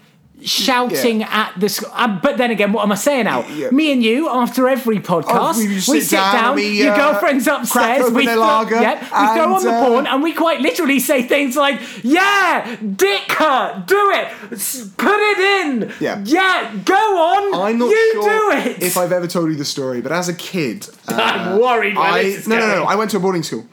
C: shouting at the. Sc- uh, but then again, what am I saying, Al?
B: Yeah.
C: Me and you, after every podcast,
B: Oh, we
C: we, sit,
B: sit
C: down.
B: down, we,
C: your
B: uh,
C: girlfriend's upstairs. we throw,
B: lager,
C: yep, we throw
B: and,
C: on the
B: uh,
C: porn, and we quite literally say things like, "Yeah, dick her do it, put it in,
B: Yeah.
C: yeah, go on,
B: I'm not
C: you
B: sure
C: do it."
B: if I've ever told you the story, but as a kid,
C: I'm worried
B: I no, no, no. I went to a boarding school.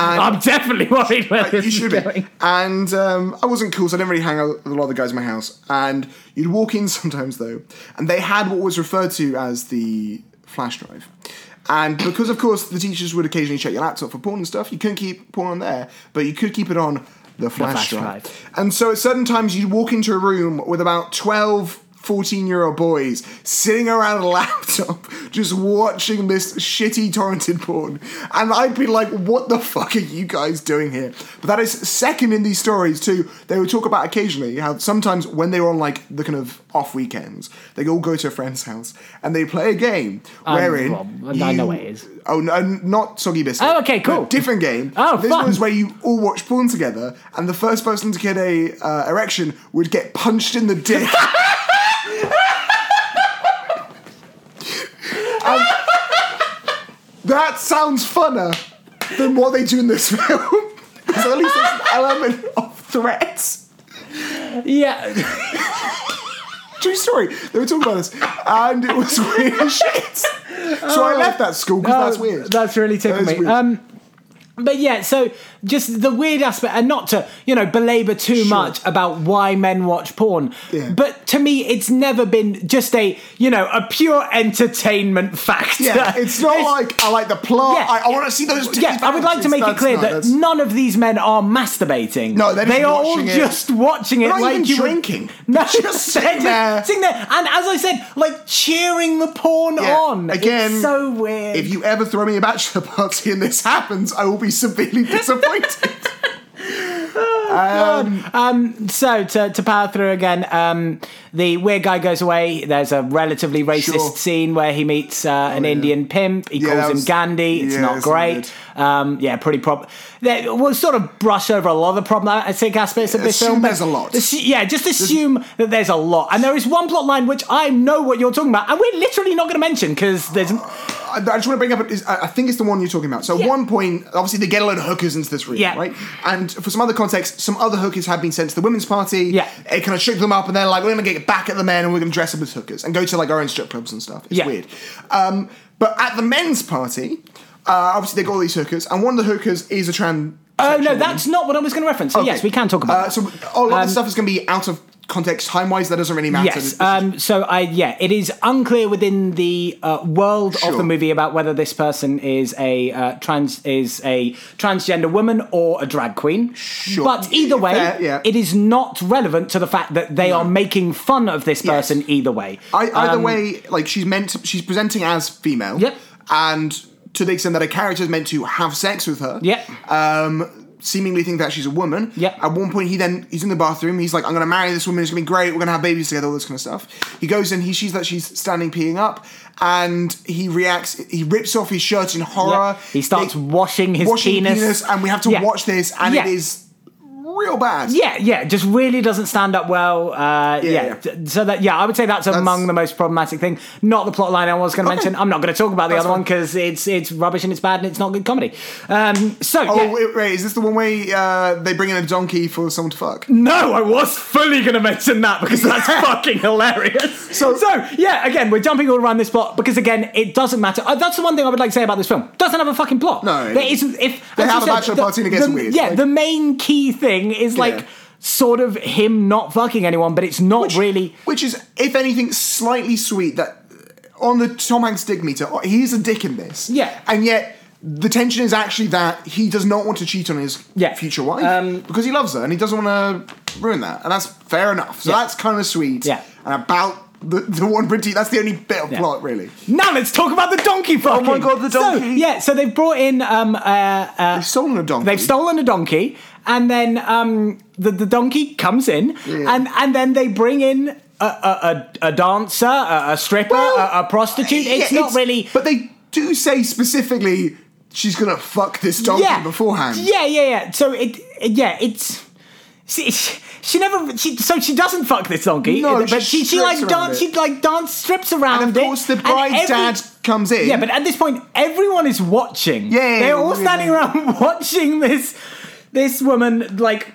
B: And
C: I'm definitely worried where this
B: you
C: is
B: should be.
C: going.
B: And um, I wasn't cool, so I didn't really hang out with a lot of the guys in my house. And you'd walk in sometimes, though, and they had what was referred to as the flash drive. And because, of course, the teachers would occasionally check your laptop for porn and stuff, you couldn't keep porn on there, but you could keep it on the flash,
C: flash
B: drive.
C: drive.
B: And so at certain times, you'd walk into a room with about 12 14 year old boys sitting around a laptop just watching this shitty torrented porn. And I'd be like, what the fuck are you guys doing here? But that is second in these stories, too. They would talk about occasionally how sometimes when they were on like the kind of off weekends, they all go to a friend's house and they play a game wherein.
C: well, I know what it is.
B: Oh, no, not Soggy Biscuit.
C: Oh, okay, cool.
B: Different game.
C: Oh,
B: this
C: fun.
B: was where you all watch porn together, and the first person to get a uh, erection would get punched in the dick. that sounds funner than what they do in this film. so at least there's an element of threats.
C: Yeah,
B: True story. They were talking about this, and it was weird as shit. So I left that school because that's
C: Oh,
B: weird.
C: That's really tickled
B: That is
C: me.
B: weird.
C: Um, but yeah, so just the weird aspect, and not to you know belabor too much about why men watch porn.
B: Yeah.
C: But to me, it's never been just a you know a pure entertainment factor.
B: Yeah, it's not like I like the plot.
C: Yeah.
B: I, I want to see those.
C: Yeah, I would like to make it clear
B: not-
C: that none of these men are masturbating.
B: No, they're
C: they are all
B: it.
C: just watching it
B: They're not
C: like
B: even
C: you would-
B: drinking.
C: No,
B: They're just sitting there.
C: sitting there, and as I said, like cheering the porn on.
B: Again,
C: it's so weird.
B: If you ever throw me a bachelor party and this happens, I will be severely disappointed.
C: Um, so to, to power through again, um, the weird guy goes away. There's a relatively racist
B: Sure.
C: scene where he meets uh, an Indian pimp. He
B: Yeah,
C: calls
B: that
C: him Gandhi. It's
B: yeah,
C: not great. Um, yeah, pretty prob. They- We'll sort of brush over a lot of the problematic aspects of this
B: Assume
C: film.
B: there's a lot.
C: yeah, just assume that there's a lot. And there is one plot line which I know what you're talking about, and we're literally not going to mention because there's.
B: I, I just want to bring up. I I think it's the one you're talking about. So at one point, obviously they get a load of hookers into this room,
C: Yeah.
B: right? And for some other context, some other hookers have been sent to the women's party.
C: Yeah.
B: it kind of shook them up, and they're like, "We're going to get back at the men, and we're going to dress up as hookers and go to like our own strip clubs and stuff." It's
C: Yeah.
B: weird. Um, but at the men's party, uh, obviously they got all these hookers, and one of the hookers is a trans.
C: Oh no,
B: woman.
C: that's not what I was going to reference. So
B: Okay.
C: yes, we can talk about
B: Uh,
C: that.
B: so a lot
C: Um,
B: of the stuff is going to be out of context time wise. That doesn't really matter.
C: Yes. Um, so I yeah, it is unclear within the uh, world of
B: Sure.
C: the movie about whether this person is a uh, trans is a transgender woman or a drag queen.
B: Sure.
C: But either way,
B: Fair, yeah.
C: it is not relevant to the fact that they are making fun of this
B: Yes.
C: person either way.
B: I, either
C: Um,
B: way, like she's meant to, she's presenting as female.
C: Yep.
B: And to the extent that a character is meant to have sex with her.
C: Yep.
B: Um, seemingly think that she's a woman.
C: Yep.
B: At one point, he then he's in the bathroom. He's like, "I'm going to marry this woman. It's going to be great. We're going to have babies together. All this kind of stuff." He goes and he sees that she's standing peeing up, and he reacts. He rips off his shirt in horror.
C: Yeah. He starts
B: They-
C: washing his
B: washing
C: penis.
B: and we have to
C: Yeah.
B: watch this, and
C: Yeah.
B: it is real bad.
C: Yeah, yeah, just really doesn't stand up well. Uh, yeah,
B: Yeah,
C: d- so that yeah, I would say that's, among the most problematic thing. Not the plot line I was going to
B: Okay.
C: mention. I'm not going to talk about the
B: That's
C: other one because it's it's rubbish and it's bad and it's not good comedy. Um, so
B: Oh
C: yeah.
B: wait, wait, is this the one where uh, they bring in a donkey for someone to fuck?
C: No, I was fully going to mention that because that's fucking hilarious.
B: So-
C: so yeah, again, we're jumping all around this plot because again, it doesn't matter. Uh, that's the one thing I would like to say about this film. Doesn't have a fucking plot.
B: No,
C: there isn't. If
B: They have a bachelor party and it gets
C: the-
B: weird,
C: Yeah,
B: like-
C: the main key thing is like
B: Yeah.
C: sort of him not fucking anyone, but it's not really.
B: Which is, if anything, slightly sweet that on the Tom Hanks dick meter, he's a dick in this.
C: Yeah.
B: And yet, the tension is actually that he does not want to cheat on his
C: Yeah.
B: future wife
C: Um,
B: because he loves her and he doesn't want to ruin that. And that's fair enough. So
C: Yeah.
B: that's kind of sweet.
C: Yeah.
B: And about the, the one pretty, that's the only bit of
C: Yeah.
B: plot, really.
C: Now let's talk about the donkey fucking.
B: Oh my God, the donkey.
C: So, yeah, so they've brought in um, uh, uh,
B: They've stolen a donkey.
C: They've stolen a donkey, and then um, the the donkey comes in,
B: Yeah.
C: and and then they bring in a a, a, a dancer, a, a stripper,
B: Well,
C: a, prostitute. It's
B: Yeah,
C: not really.
B: But they do say specifically she's gonna fuck this donkey
C: yeah,
B: beforehand.
C: Yeah, yeah, yeah. So it, yeah, it's. She, she never. She, so she doesn't fuck this donkey.
B: No,
C: but
B: she
C: she, she like dance.
B: it.
C: She like dance strips around
B: And of course, the bride's
C: every-
B: dad comes in.
C: Yeah, but at this point, everyone is watching.
B: Yeah,
C: they're all standing around watching this this woman like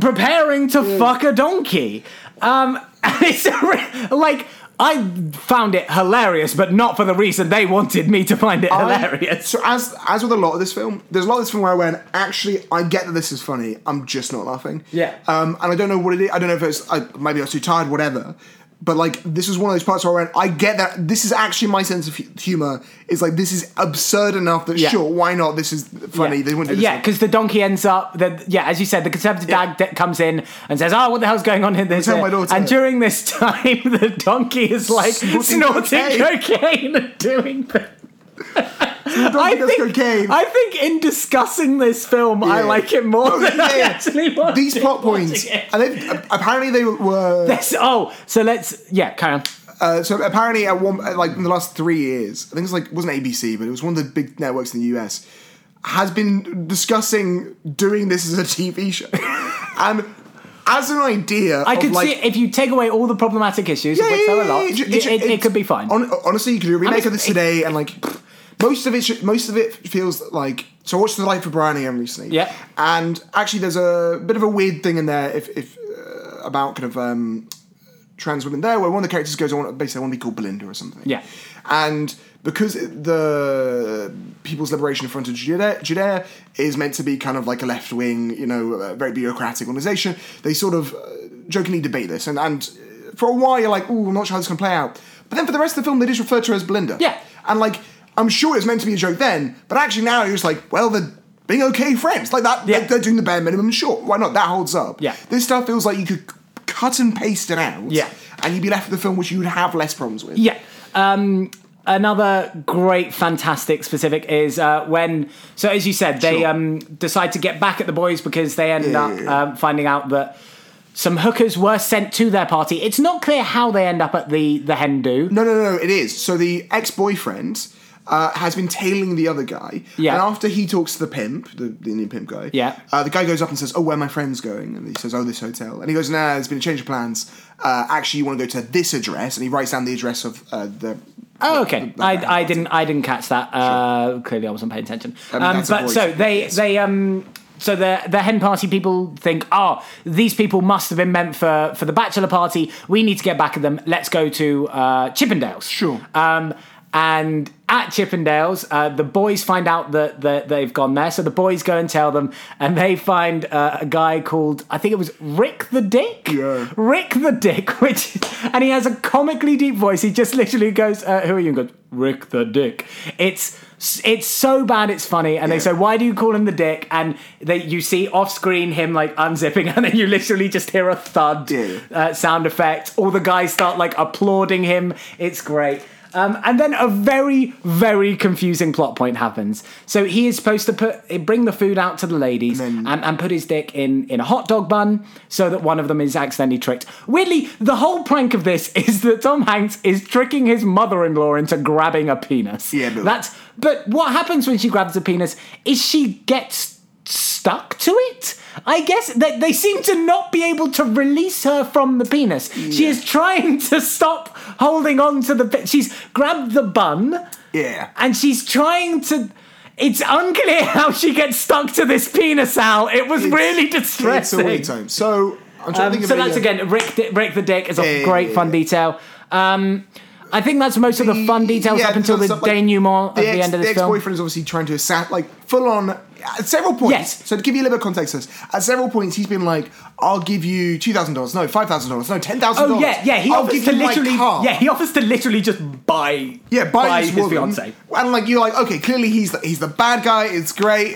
C: preparing to fuck a donkey. Um, and it's a re- like I found it hilarious, but not for the reason they wanted me to find it
B: I-
C: hilarious.
B: So as as with a lot of this film, there's a lot of this film where I went, actually, I get that this is funny. I'm just not laughing.
C: Yeah.
B: Um, and I don't know what it is. I don't know if it's I, maybe I was too tired, whatever. But like, this was one of those parts where I went, I get that this is actually my sense of hu- humor. Is like this is absurd enough that
C: Yeah.
B: sure, why not? This is funny.
C: Yeah,
B: They wouldn't
C: yeah, because the donkey ends up. The, yeah, as you said, the conservative
B: Yeah.
C: dad comes in and says, "Oh, what the hell's going on in this?"
B: tell my daughter.
C: And during this time, the donkey is like
B: Snorting
C: snorting,
B: cocaine.
C: cocaine. and doing things. I think,
B: cocaine.
C: I think in discussing this film, I like it more
B: Oh,
C: than I
B: yeah.
C: actually watched
B: These plot points, and they, apparently they were.
C: Yes, oh, so let's yeah, carry on.
B: Uh, so apparently, at one like in the last three years, I think it's like it wasn't ABC, but it was one of the big networks in the US, has been discussing doing this as a TV show, and as an idea,
C: I could
B: like,
C: see if you take away all the problematic issues, of which there are a lot,
B: yeah,
C: it,
B: yeah,
C: it, it could be fine.
B: Hon- honestly, you could do a remake of this today, and like most of it, most of it feels like. So I watched The Life of Brian again recently.
C: Yeah.
B: and actually, there's a bit of a weird thing in there if, if uh, about kind of um, trans women there, where one of the characters goes, "I want basically I want to be called Belinda or something."
C: Yeah.
B: and because the People's Liberation Front of Judea, Judea is meant to be kind of like a left wing, you know, very bureaucratic organization, they sort of uh, jokingly debate this, and and for a while you're like, "Oh, I'm not sure how this can play out," but then for the rest of the film they just refer to her as Belinda.
C: Yeah.
B: and like I'm sure it's meant to be a joke then, but actually now you're like, well, they're being okay friends like that.
C: Yeah.
B: They're, they're doing the bare minimum. Sure, why not? That holds up.
C: Yeah.
B: this stuff feels like you could cut and paste it out.
C: Yeah.
B: and you'd be left with a film which you would have less problems with.
C: Yeah. Um, another great, fantastic specific is uh, when. So as you said, they
B: Sure.
C: um, decide to get back at the boys because they end
B: Yeah,
C: up
B: yeah, yeah.
C: Um, finding out that some hookers were sent to their party. It's not clear how they end up at the the hen do.
B: No, no, no, no, it is. So the ex-boyfriend uh, has been tailing the other guy.
C: Yeah.
B: And after he talks to the pimp, the, the Indian pimp guy,
C: Yeah.
B: uh, the guy goes up and says, "Oh, where are my friends going?" And he says, "Oh, this hotel." And he goes, "Nah, there's been a change of plans. Uh, actually, you want to go to this address?" And he writes down the address of uh, the.
C: Oh, okay.
B: the- the-
C: I, I didn't I didn't catch that. Uh, Clearly, I wasn't paying attention.
B: Um,
C: Um, but so they they um so the the hen party people think, oh, these people must have been meant for for the bachelor party. We need to get back at them. Let's go to uh, Chippendales.
B: Sure.
C: Um, and at Chippendales, uh, the boys find out that, that they've gone there. So the boys go and tell them, and they find uh, a guy called I think it was Rick the Dick.
B: Yeah.
C: Rick the Dick, which and he has a comically deep voice. He just literally goes, uh, "Who are you?" and goes, "Rick the Dick." It's it's so bad it's funny. And they say, "Why do you call him the Dick?" And they you see off screen him like unzipping, and then you literally just hear a thud
B: Yeah.
C: uh, sound effect. All the guys start like applauding him. It's great. Um, and then a very, very confusing plot point happens. So he is supposed to put bring the food out to the ladies and, and, put his dick in, in a hot dog bun so that one of them is accidentally tricked. Weirdly, the whole prank of this is that Tom Hanks is tricking his mother-in-law into grabbing a penis.
B: Yeah, but-
C: that's. But what happens when she grabs a penis is she gets stuck to it. I guess that they seem to not be able to release her from the penis. She is trying to stop holding on to the. She's grabbed the bun
B: Yeah.
C: and she's trying to. It's unclear how she gets stuck to this penis, Al. It was really
B: It's a
C: distressing.
B: weird time. So I'm trying to
C: Um,
B: think of
C: so that's again Rick. Rick the Dick is a
B: Yeah, yeah,
C: great
B: yeah,
C: fun
B: yeah.
C: detail. Um, I think that's most of the fun details
B: Yeah,
C: up until the
B: stuff like
C: denouement
B: the
C: at the end of
B: the
C: this film.
B: ex-boyfriend is obviously trying to assassinate, like full on at several points.
C: Yes.
B: So to give you a little bit of context, this, at several points he's been like, "I'll give you two thousand dollars, no, five thousand dollars, no, ten thousand dollars."
C: Oh yeah, yeah. He
B: I'll
C: offers
B: give
C: to literally, yeah, he offers to literally just buy,
B: Yeah, by, this
C: his
B: woman.
C: fiance.
B: And like you're like, okay, clearly he's the, he's the bad guy. It's great.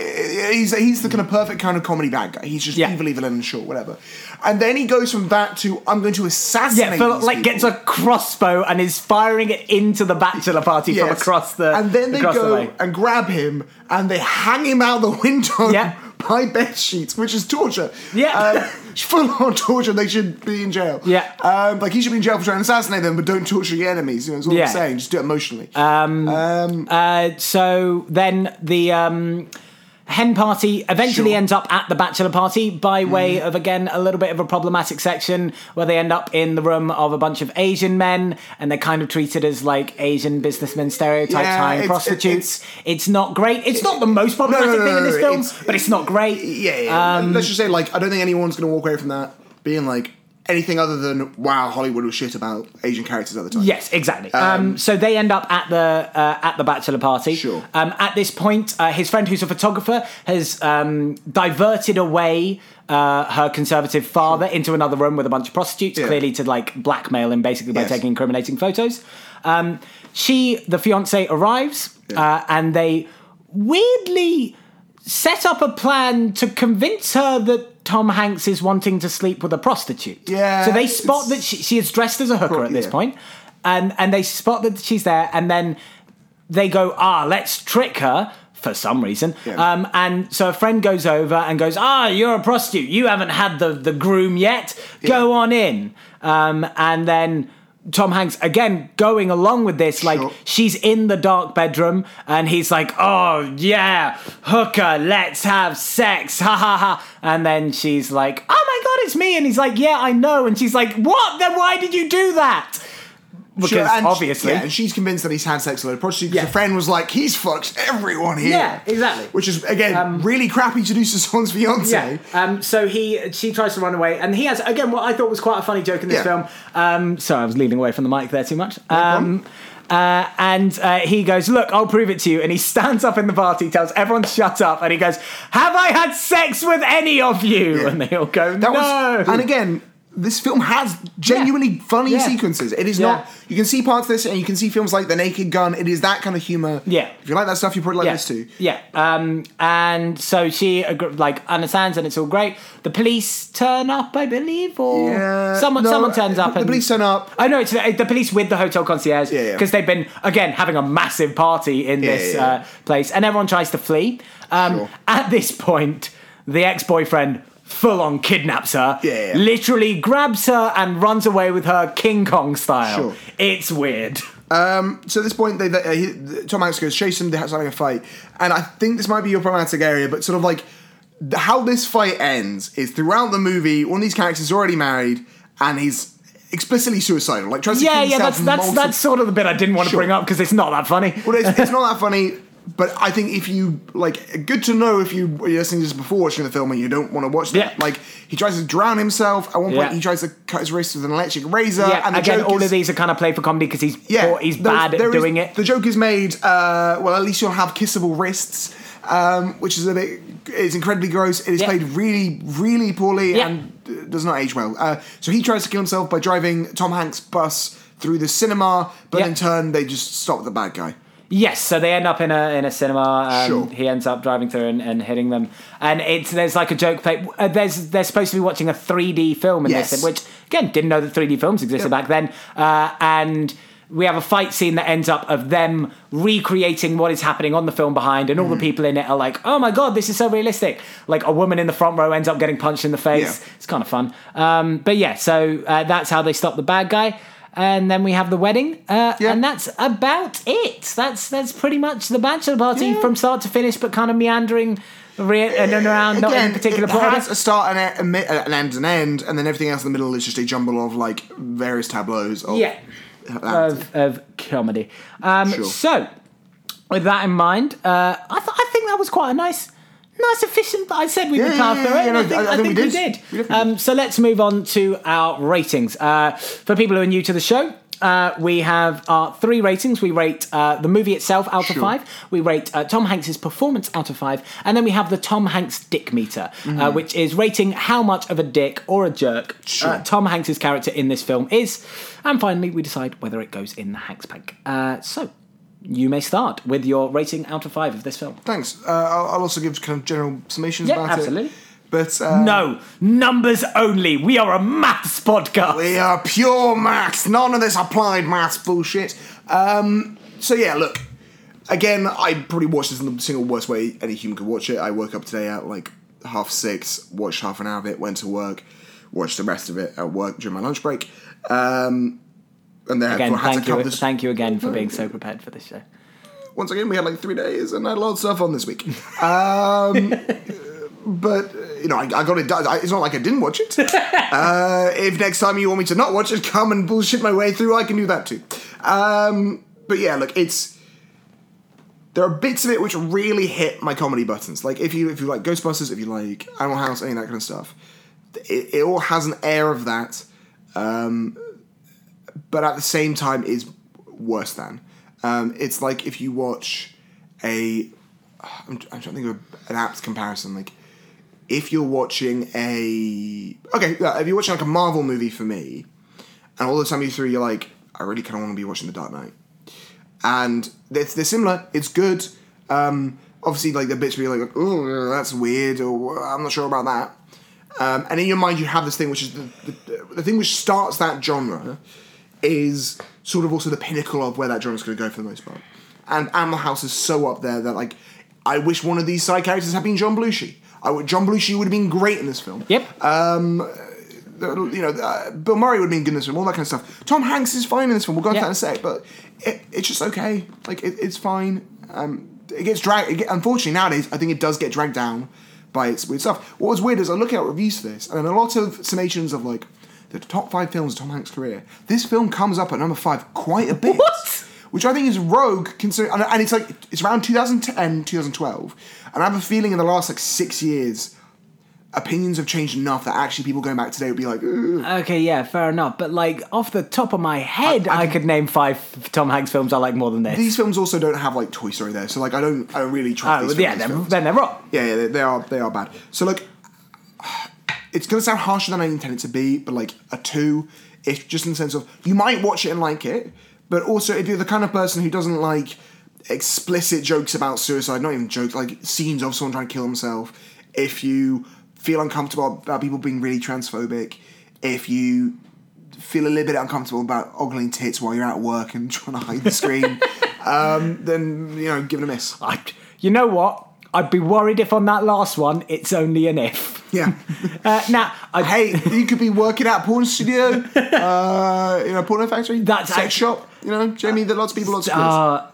B: He's he's the kind of perfect kind of comedy bad guy. He's just
C: Yeah.
B: evil, evil, and short, whatever. And then he goes from that to I'm going to assassinate.
C: Yeah,
B: these
C: like
B: people.
C: gets a crossbow and is firing it into the bachelor party from across the.
B: and then they
C: across the
B: go and grab him and they hang him out the window
C: Yeah.
B: By bed sheets, which is torture.
C: Yeah.
B: um, full on torture. They should be in jail.
C: Yeah.
B: um, like he should be in jail for trying to assassinate them, but don't torture your enemies. You know, that's all
C: Yeah.
B: I'm saying. Just do it emotionally. Um.
C: um Uh, so then the um, hen party eventually
B: Sure.
C: ends up at the bachelor party by way of again a little bit of a problematic section where they end up in the room of a bunch of Asian men and they're kind of treated as like Asian businessmen stereotypes
B: Yeah,
C: hiring
B: it's-
C: prostitutes. It's, not great. It's not the most problematic
B: no,
C: thing in this film,
B: it's-
C: but it's not great.
B: yeah, yeah.
C: Um,
B: Let's just say, like, I don't think anyone's going to walk away from that being like anything other than wow, Hollywood was shit about Asian characters at the time.
C: Yes, exactly. Um, so they end up at the uh, at the bachelor party.
B: Sure.
C: Um, at this point, uh, his friend, who's a photographer, has um, diverted away uh, her conservative father into another room with a bunch of prostitutes,
B: Yeah.
C: clearly to like blackmail him, basically by
B: Yes.
C: taking incriminating photos. Um, she, the fiance, arrives, uh, and they weirdly set up a plan to convince her that Tom Hanks is wanting to sleep with a prostitute.
B: Yeah,
C: So they spot that she, she is dressed as a hooker at this
B: yeah.
C: point, and and they spot that she's there, and then they go, ah, let's trick her for some reason.
B: Yeah.
C: Um, and so a friend goes over and goes, ah, you're a prostitute. You haven't had the the groom yet. Go on in. Um, and then. Tom Hanks again going along with this, like
B: Sure.
C: she's in the dark bedroom, and he's like, "Oh yeah, hooker, let's have sex, ha ha ha." And then she's like, "Oh my god, it's me!" And he's like, "Yeah, I know." And she's like, "What? Then why did you do that?" Because
B: Sure, and-
C: obviously,
B: yeah, and she's convinced that he's had sex with a prostitute.
C: Yeah.
B: The friend was like, "He's fucked everyone here."
C: Yeah, exactly.
B: Which is again really crappy to do to someone's fiance.
C: Yeah. Um, so he, she tries to run away, and he has again what I thought was quite a funny joke in this
B: Yeah.
C: film. Um, sorry, I was leaning away from the mic there too much. Um, uh, and uh, he goes, "Look, I'll prove it to you." And he stands up in the party, tells everyone to shut up, and he goes, "Have I had sex with any of you?"
B: Yeah.
C: And they all go, "No."
B: was, and again, this film has genuinely funny
C: Yeah.
B: sequences. It is
C: Yeah.
B: not. You can see parts of this, and you can see films like The Naked Gun. It is that kind of humor.
C: Yeah.
B: If you like that stuff, you probably like
C: yeah.
B: this too.
C: Yeah. Um, and so she like understands, and it's all great. The police turn up, I believe, or
B: Yeah,
C: someone
B: no,
C: someone turns up.
B: the
C: and,
B: police turn up.
C: I know it's the, the police with the hotel concierge
B: Yeah, yeah.
C: because they've been again having a massive party in
B: Yeah,
C: this
B: yeah, yeah.
C: Uh, place, and everyone tries to flee. Um,
B: Sure.
C: At this point, the ex-boyfriend full on kidnaps her,
B: Yeah, yeah.
C: literally grabs her and runs away with her King Kong style.
B: Sure.
C: It's weird.
B: So at this point, they, they, uh, he, Tom Hanks goes chase him. They're having a fight, and I think this might be your problematic area, but sort of like how this fight ends is throughout the movie. One of these characters is already married, and he's explicitly suicidal. Like tries to
C: Yeah,
B: kill
C: yeah, that's that's
B: multiple-
C: that's sort of the bit I didn't want to
B: Sure.
C: bring up because it's not that funny.
B: Well, it's, it's not that funny, but I think if you like, good to know if you were listening to this before watching the film and you don't want to watch that.
C: Yeah.
B: Like he tries to drown himself. At one point,
C: Yeah.
B: he tries to cut his wrist with an electric razor.
C: Yeah,
B: and the
C: again, all
B: is,
C: of these are kind of played for comedy because he's
B: Yeah,
C: poor, he's bad at
B: is-
C: doing it.
B: The joke is made. Uh, well, at least you'll have kissable wrists, um, which is a bit. It's incredibly gross. It is
C: Yeah.
B: played really, really poorly and does not age well. Uh, so he tries to kill himself by driving Tom Hanks' bus through the cinema, but in turn they just stop the bad guy.
C: Yes, so they end up in a in a cinema. Um,
B: Sure.
C: He ends up driving through and, and hitting them, and it's there's like a joke play. Uh, there's they're supposed to be watching a 3D film in
B: Yes.
C: this, which again didn't know that 3D films existed back then, uh, and. we have a fight scene that ends up of them recreating what is happening on the film behind, and all the people in it are like, "Oh my god, this is so realistic!" Like a woman in the front row ends up getting punched in the face.
B: Yeah.
C: It's kind of fun. Um, but yeah, so uh, that's how they stop the bad guy. And then we have the wedding, uh,
B: Yeah.
C: and that's about it. That's that's pretty much the bachelor party
B: Yeah.
C: from start to finish, but kind of meandering re- and around, not in
B: Again,
C: particular
B: it has a start and a, mi- an end and end, and then everything else in the middle is just a jumble of like various tableaus. Of,
C: Yeah. of, of comedy. Um,
B: Sure.
C: So, with that in mind, uh, I, th- I think that was quite a nice, nice efficient. That I said we
B: Yeah,
C: would
B: yeah,
C: power
B: yeah,
C: through
B: yeah, no,
C: I think,
B: I- I think we did.
C: did.
B: We definitely
C: Um, so let's move on to our ratings. Uh, for people who are new to the show. Uh, we have our three ratings. We rate uh, the movie itself out of five. We rate uh, Tom Hanks's performance out of five, and then we have the Tom Hanks dick meter,
B: Mm-hmm.
C: uh, which is rating how much of a dick or a jerk
B: Sure.
C: uh, Tom Hanks's character in this film is. And finally, we decide whether it goes in the Hanks bank. Uh, so, you may start with your rating out of five of this film.
B: Thanks. Uh, I'll, I'll also give kind of general summations
C: Yeah,
B: about
C: absolutely.
B: it. But uh,
C: No, numbers only. We are a maths podcast.
B: We are pure maths, none of this applied maths bullshit. Um, so yeah, look. Again, I probably watched this in the single worst way any human could watch it. I woke up today at like half six, watched half an hour of it, went to work, watched the rest of it at work during my lunch break, um, and then
C: Again,
B: had to
C: thank
B: cover
C: you,
B: this.
C: thank you again for being so prepared for this show.
B: Once again, we had like three days, and I had a lot of stuff on this week. Um, but you know, I, I got it done. I- It's not like I didn't watch it. Uh, if next time you want me to not watch it, come and bullshit my way through, I can do that too. Um, but yeah, look, it's there are bits of it which really hit my comedy buttons. Like if you if you like Ghostbusters, if you like Animal House, any of that kind of stuff, it, it all has an air of that, um, but at the same time is worse than. Um, it's like if you watch a, I'm, I'm trying to think of an apt comparison. Like if you're watching a okay, if you're watching like a Marvel movie for me, and all the time you through, you're like, I really kind of want to be watching The Dark Knight, and they're, they're similar. It's good. Um, obviously, like the bits where you're like, oh, that's weird, or I'm not sure about that. Um, and in your mind, you have this thing, which is the, the, the thing which starts that genre, is sort of also the pinnacle of where that genre's going to go for the most part. And Animal House is so up there that like, I wish one of these side characters had been John Belushi. I would, John Belushi would have been great in this film.
C: Yep.
B: Uh, you know, uh, Bill Murray would be in good in this film, all that kind of stuff. Tom Hanks is fine in this film. We'll go into
C: Yeah.
B: that in a sec, but it, it's just okay. Like it, it's fine. Um, it gets dragged. It get, unfortunately, nowadays, I think it does get dragged down by its weird stuff. What was weird is I look at reviews for this, and a lot of summations of like the top five films of Tom Hanks' career. This film comes up at number five quite a bit.
C: What?
B: Which I think is rogue, considering, and- and it's like it's around 2010, 2012, and I have a feeling in the last like six years, opinions have changed enough that actually people going back today would be like, "Ugh."
C: Okay, yeah, fair enough. But like off the top of my head,
B: I-
C: I,
B: I-
C: could name five Tom Hanks films I like more than this.
B: these films also don't have like Toy Story there, so like I don't, I don't really trust
C: oh,
B: these
C: yeah,
B: films.
C: then they're wrong.
B: Yeah, yeah, they, they are they are bad. So like, it's gonna sound harsher than I intend it to be, but like a two, if just in the sense of you might watch it and like it, but also if you're the kind of person who doesn't like explicit jokes about suicide, not even jokes, like scenes of someone trying to kill himself, if you feel uncomfortable about people being really transphobic, if you feel a little bit uncomfortable about ogling tits while you're at work and trying to hide the screen, um, then you know, give it a miss.
C: I, you know what? I'd be worried if on that last one it's only an if.
B: Yeah.
C: Uh, now, I,
B: hey, you could be working at a porn studio, uh, you know, porno factory,
C: That's
B: sex shop. You know, Jamie, that lots of people, lots of
C: Uh,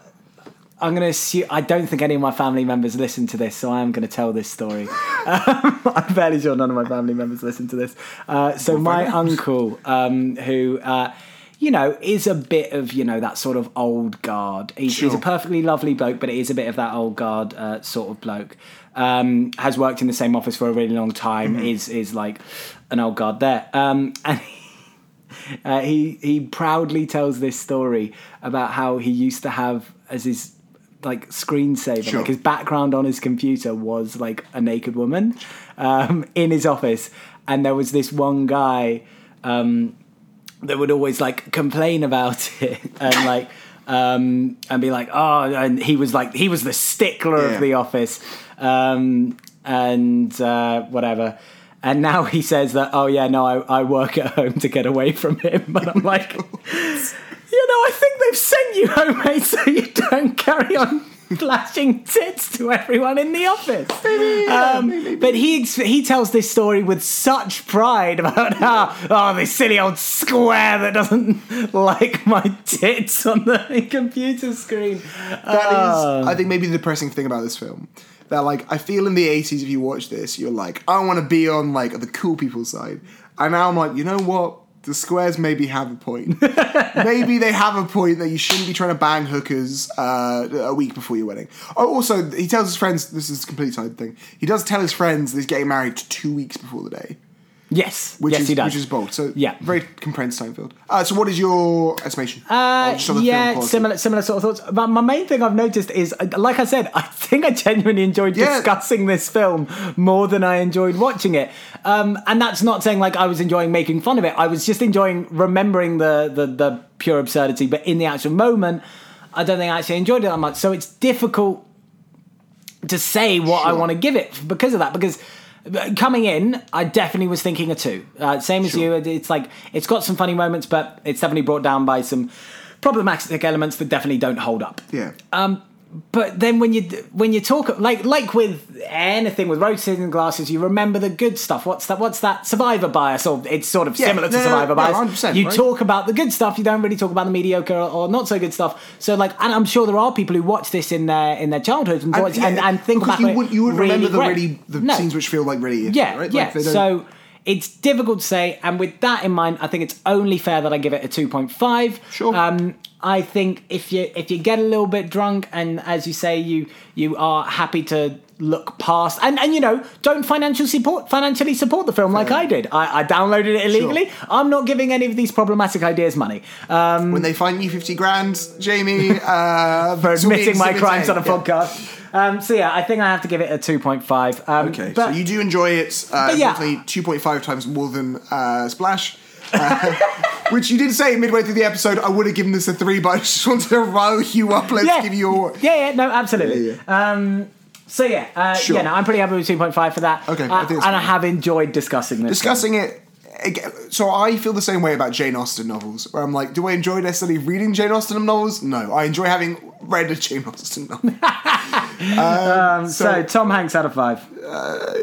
C: I'm going to assume. I don't think any of my family members listen to this, so I am going to tell this story. Um, I'm fairly sure none of my family members listen to this. Uh, so my
B: find
C: uncle, um, who. Uh, you know, is a bit of you know that sort of old guard. He's, he's a perfectly lovely bloke, but it is a bit of that old guard uh, sort of bloke. Um, has worked in the same office for a really long time.
B: Mm-hmm.
C: Is is like an old guard there, um, and uh, he he proudly tells this story about how he used to have as his like screensaver,
B: Sure.
C: like his background on his computer was like a naked woman um, in his office, and there was this one guy um, that would always like complain about it and like. Um, and be like, oh, and he was like, he was the stickler
B: Yeah.
C: of the office, um, and uh, whatever. And now he says that, oh yeah, no, I, I work at home to get away from him. But I'm like, you know, I think they've sent you home, mate, so you don't carry on flashing tits to everyone in the office. Um, but he he tells this story with such pride about how oh this silly old square that doesn't like my tits on the computer screen.
B: That is,
C: Oh.
B: I think, maybe the depressing thing about this film. That like, I feel in the '80s, if you watch this, you're like, I want to be on like the cool people side, and now I'm like, you know what? The squares maybe have a point. maybe they have a point that you shouldn't be trying to bang hookers uh, a week before your wedding. Oh, also, he tells his friends. This is a complete side thing. He does tell his friends that he's getting married two weeks before the day,
C: Yes,
B: which
C: yes,
B: is
C: he does.
B: which is bold. So
C: Yeah.
B: very compressed Seinfeld. Uh, so, what is your estimation?
C: Uh,
B: Just on the film
C: yeah, similar similar sort of thoughts. But my main thing I've noticed is, uh, like I said, I think I genuinely enjoyed
B: Yeah.
C: discussing this film more than I enjoyed watching it. Um, and that's not saying like I was enjoying making fun of it. I was just enjoying remembering the the, the pure absurdity. But in the actual moment, I don't think I actually enjoyed it that much. So it's difficult to say what I want to give it because of that. Because coming in, I definitely was thinking a two. Uh, same as
B: Sure.
C: you. It's like it's got some funny moments, but it's definitely brought down by some problematic elements that definitely don't hold up.
B: yeah.
C: But then when you when you talk like like with anything with rose tinted glasses, you remember the good stuff. What's that? What's that? Survivor bias, or it's sort of
B: Yeah,
C: similar to
B: no, no,
C: survivor
B: no,
C: bias.
B: 100%,
C: you
B: right?
C: talk about the good stuff. You don't really talk about the mediocre or, not so good stuff. So like, and I'm sure there are people who watch this in their in their childhood and watch, and,
B: yeah,
C: and think
B: because you
C: it
B: would you would
C: really
B: remember the
C: great.
B: really the
C: No.
B: scenes which feel like really
C: Yeah,
B: right?
C: yeah.
B: Like they don't-
C: so it's difficult to say, and with that in mind, I think it's only fair that I give it a two point five.
B: Sure.
C: Um, I think if you if you get a little bit drunk, and as you say, you you are happy to look past and and you know don't financially support financially support the film like I did. I, I downloaded it illegally. I'm not giving any of these problematic ideas money. Um,
B: when they find you fifty grand, Jamie, uh,
C: for admitting my crimes on a
B: yeah.
C: podcast. Um, so yeah, I think I have to give it a two point five. Um,
B: Okay,
C: but
B: so you do enjoy it. Uh,
C: yeah.
B: Definitely two point five times more than uh, Splash. Uh, which you did say midway through the episode, I would have given this a three, but I just wanted to rile you up. Let's
C: yeah,
B: give you your.
C: yeah, yeah, no, absolutely.
B: Yeah,
C: Um, so yeah, uh,
B: Sure.
C: yeah, no, I'm pretty happy with two point five for that.
B: Okay, I
C: uh,
B: that's
C: and I have enjoyed discussing this.
B: discussing it. So I feel the same way about Jane Austen novels, where I'm like, do I enjoy necessarily reading Jane Austen novels? No, I enjoy having read a Jane Austen novel.
C: Um, so,
B: so-
C: Tom Hanks out of five.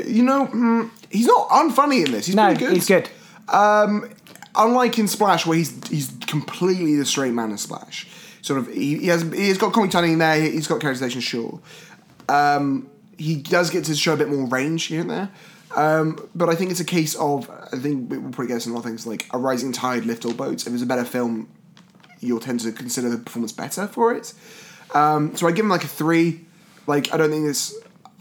B: you know, mm, he's not unfunny in this. He's
C: No,
B: pretty good.
C: he's good.
B: unlike in Splash, where he's he's completely the straight man in Splash. Sort of, he, he has he's got comic timing there. He's got characterization, sure. Um, he does get to show a bit more range here and there. Um, but I think it's a case of I think we'll probably get some other things like a rising tide lift all boats. If it's a better film, you'll tend to consider the performance better for it. Um, so I give him like a three. Like I don't think this.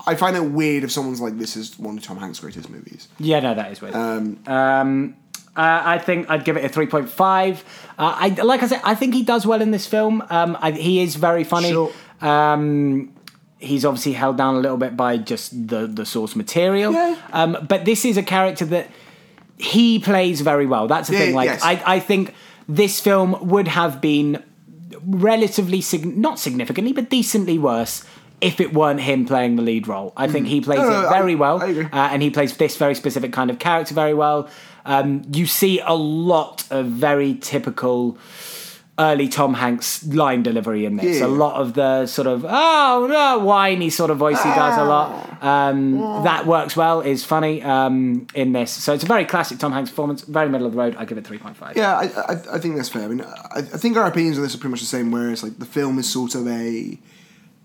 B: I find it weird if someone's like this is one of Tom Hanks' greatest movies.
C: Yeah, no, that is weird. Um, uh, I think I'd give it a three point five. Uh, I like I said, I think he does well in this film. Um, I, he is very funny.
B: Sure.
C: Um, he's obviously held down a little bit by just the the source material.
B: Yeah.
C: Um, but this is a character that he plays very well. That's the
B: Yeah,
C: thing. Like
B: yes.
C: I, I think this film would have been relatively sig- not significantly, but decently worse. If it weren't him playing the lead role, I think he plays
B: Mm. No, no,
C: it
B: I-
C: very well,
B: I agree.
C: uh, and he plays this very specific kind of character very well. Um, you see a lot of very typical early Tom Hanks line delivery in this.
B: Yeah.
C: A lot of the sort of oh no whiny sort of voice he does a lot. Um, that works well. Is funny um, in this. So it's a very classic Tom Hanks performance. Very middle of the road. I give it three point five.
B: Yeah, I, I, I think that's fair. I mean, I, I think our opinions on this are pretty much the same. Whereas, like, the film is sort of a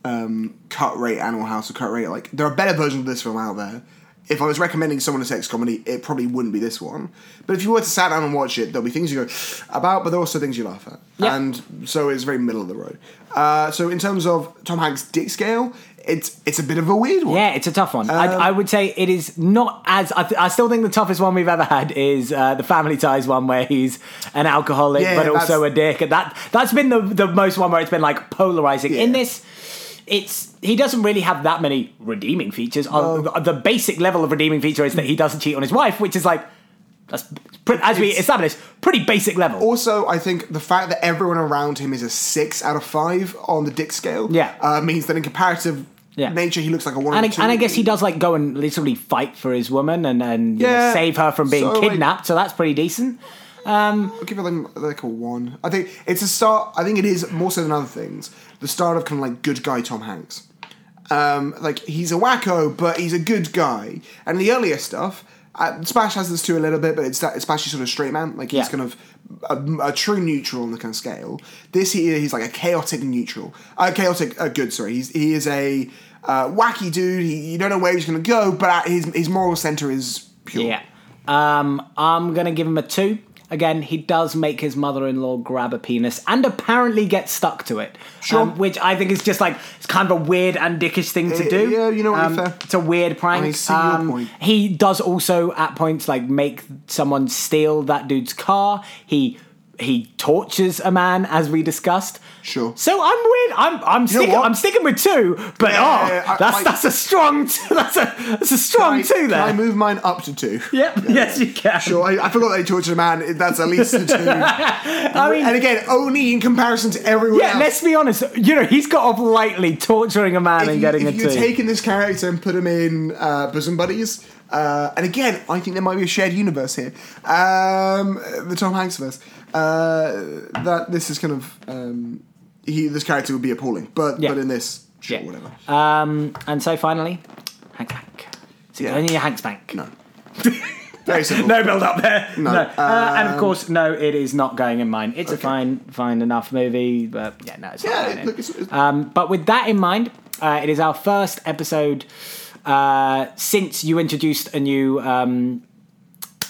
B: um, cut rate Animal House or cut rate. Like, there are better versions of this film out there. If I was recommending someone a sex comedy, it probably wouldn't be this one. But if you were to sit down and watch it, there'll be things you go about, but there are also things you laugh at.
C: Yeah.
B: And so it's very middle of the road. Uh, so in terms of Tom Hanks' dick scale, it's it's a bit of a weird one.
C: Yeah, it's a tough one. I,
B: Um,
C: I would say it is not as. I, th- I still think the toughest one we've ever had is uh, the Family Ties one, where he's an alcoholic
B: Yeah,
C: but also a dick, and that that's been the the most one where it's been like polarizing. In this, it's he doesn't really have that many redeeming features. Uh, the basic level of redeeming feature is that he doesn't cheat on his wife, which is like that's pre- as we
B: It's-
C: established pretty basic level.
B: Also, I think the fact that everyone around him is a six out of five on the dick scale,
C: Yeah.
B: uh, means that in comparative
C: Yeah.
B: nature, he looks like a one.
C: and I, and I guess he does like go and literally fight for his woman and and you know,
B: Yeah.
C: save her from being
B: So, like-
C: kidnapped. so that's pretty decent.
B: Um, I'll give it like, like a one. I think it's a start. I think it is more so than other things. The start of kind of like good guy Tom Hanks. Um, like he's a wacko, but he's a good guy. And the earlier stuff, uh, Splash has this too a little bit, but it's that it's Splash is sort of straight man. Like he's
C: Yeah.
B: kind of a, a true neutral on the kind of scale. This here, he's like a chaotic neutral, uh, chaotic uh, good. Sorry, he's he is a uh, wacky dude. He, you don't know where he's going to go, but his his moral center is pure.
C: Yeah. Um, I'm gonna give him a two. Again, he does make his mother-in-law grab a penis and apparently get stuck to it.
B: Sure.
C: Um, which I think is just like it's kind of a weird and dickish thing to
B: Uh,
C: do.
B: yeah, you know what,
C: um,
B: fair.
C: It's a weird prank.
B: I see your
C: Um,
B: point.
C: He does also at points like make someone steal that dude's car. He he tortures a man as we discussed.
B: Sure.
C: So I'm weird. I'm I'm? I'm sticking with two, but
B: Yeah,
C: oh,
B: yeah, I-
C: that's
B: I-
C: that's a strong t- that's a that's a strong
B: I-
C: two there.
B: Can I move mine up to two?
C: Yep. Yes, you can.
B: Sure, I, forgot they tortured a man. That's at least a two.
C: I mean,
B: and again, only in comparison to everyone
C: yeah.
B: else.
C: Let's be honest. You know, he's got off lightly torturing a man
B: if
C: and
B: you,
C: getting
B: if
C: a
B: you're taking this character and put him in uh, bosom buddies, uh, and again, I think there might be a shared universe here. Um, the Tom Hanks verse. Uh, that this is kind of um, he. This character would be appalling, but
C: Yeah.
B: but in this, sure,
C: Yeah.
B: whatever.
C: Um, and so finally, Hank Bank. Is it
B: Yeah.
C: only a Hanks Bank?
B: No. Very simple.
C: No build up there. No. Uh, and of
B: Um,
C: course, no, it is not going in mine. It's a
B: Okay.
C: fine, fine enough movie, but yeah, no, it's not
B: Yeah,
C: going in.
B: look, it's, it's,
C: Um, but with that in mind, uh, it is our first episode uh, since you introduced a new. Um,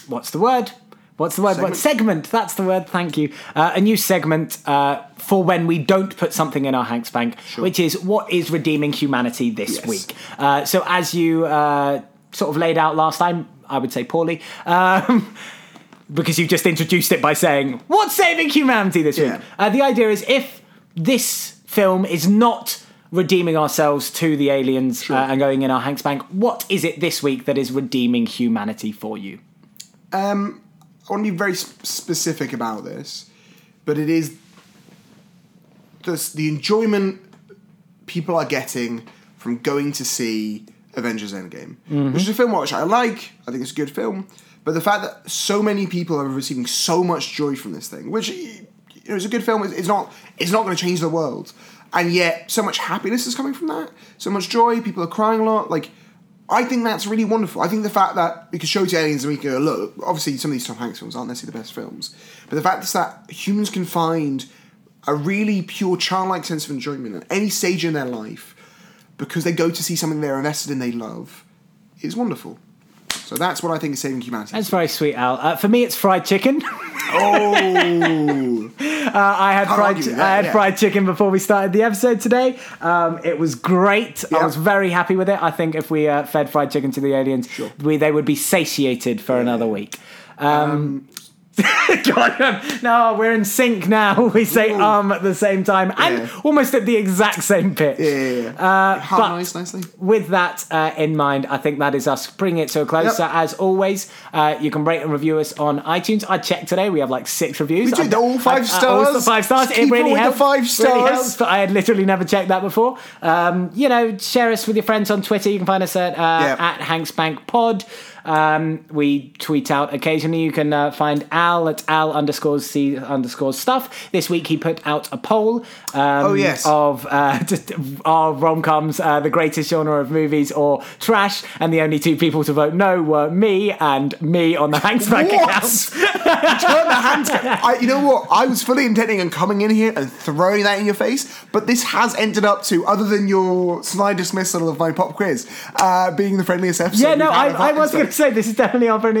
C: what's the word? What's the word? What segment? That's the word. Thank you. Uh, a new segment uh, for when we don't put something in our Hanks Bank, which is what is redeeming humanity this
B: Yes.
C: week. Uh, so as you uh, sort of laid out last time, I would say poorly. Um, because you just introduced it by saying, What's saving humanity this week?
B: Yeah.
C: Uh, the idea is if this film is not redeeming ourselves to the aliens uh, and going in our Hanks Bank, what is it this week that is redeeming humanity for you?
B: Um, I want to be very sp- specific about this, but it is the, the enjoyment people are getting from going to see Avengers Endgame, mm-hmm. which is a film which I like. I think it's a good film, but the fact that so many people are receiving so much joy from this thing, which you know, is a good film, it's not it's not going to change the world, and yet so much happiness is coming from that, so much joy. People are crying a lot, like. I think that's really wonderful. I think the fact that we can show to aliens and we can go, look, obviously some of these Tom Hanks films aren't necessarily the best films, but the fact is that humans can find a really pure childlike sense of enjoyment at any stage in their life because they go to see something they're invested in they love is wonderful. So that's what I think is saving humanity.
C: That's very sweet, Al. Uh, for me, it's fried chicken.
B: oh,
C: Uh, I had
B: Can't
C: fried.
B: with
C: I had
B: yeah.
C: fried chicken before we started the episode today. Um, it was great. I was very happy with it. I think if we uh, fed fried chicken to the aliens,
B: Sure.
C: we, they would be satiated for another week. Um, God, um, no, we're in sync now. We say
B: Ooh.
C: um at the same time and
B: Yeah.
C: almost at the exact same pitch.
B: yeah, yeah, yeah.
C: Uh,
B: harmonised nicely.
C: with that uh, in mind, I think that is us bringing it to a close.
B: Yep.
C: So as always, uh, you can rate and review us on iTunes. I checked today; we have like six reviews.
B: We do, all five
C: I- I- all
B: stars.
C: five stars.
B: Just
C: It really
B: it with the
C: helps.
B: five
C: Really
B: stars.
C: helps, but I had literally never checked that before. Um, you know, share us with your friends on Twitter. You can find us at uh,
B: Yep.
C: at Hanks Bank Pod. Um, we tweet out occasionally. You can uh, find Al at Al underscores C underscores stuff. This week he put out a poll. Um,
B: Oh, yes.
C: Of uh, just our rom coms, uh, the greatest genre of movies, or trash, and the only two people to vote no were me and me on the Hanks Bank
B: What?
C: account.
B: Turn the hands. I, you know what? I was fully intending on coming in here and throwing that in your face, but this has ended up to, other than your snide dismissal of my pop quiz, uh, being the friendliest episode.
C: Yeah, no,
B: we've had of
C: I, I was going to say this is definitely our friend,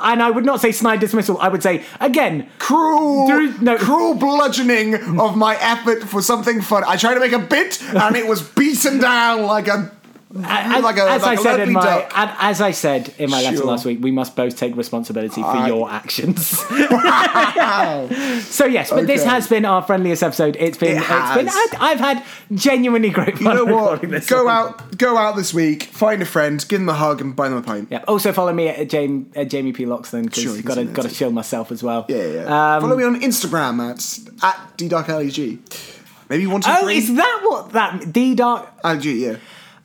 C: and I would not say snide dismissal. I would say again.
B: cruel,
C: There- no.
B: cruel bludgeoning of my effort for something fun. I tried to make a bit, and it was beaten down like a
C: As,
B: like a
C: as
B: like
C: I said in my
B: duck.
C: as I said in my letter
B: Sure.
C: last week, we must both take responsibility for
B: I-
C: your actions. so yes, but this has been our friendliest episode. It's been,
B: It
C: it's been. I, I've had genuinely great fun
B: You know what? Go
C: one.
B: out, go out this week, find a friend, give them a hug, and buy them a pint.
C: Yeah. Also follow me at Jamie, at Jamie P Loxton because
B: Sure,
C: got to got to shield myself as well.
B: Yeah, yeah.
C: Um,
B: Follow me on Instagram at at ddarkleg. Maybe one two
C: Oh,
B: three.
C: is that what that D Dark?
B: LG, yeah.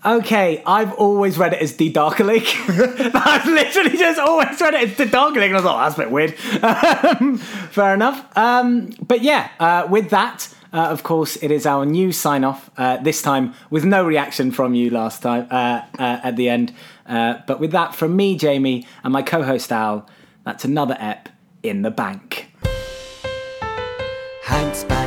C: Okay, I've always read it as the Darker League. I've literally just always read it as the Darker League, and I thought that's a bit weird. Um, fair enough. Um, but yeah, uh, with that, uh, of course, it is our new sign off. Uh, this time with no reaction from you last time uh, uh, at the end. Uh, but with that from me, Jamie, and my co-host Al, that's another ep in the bank.
A: Hanks Bank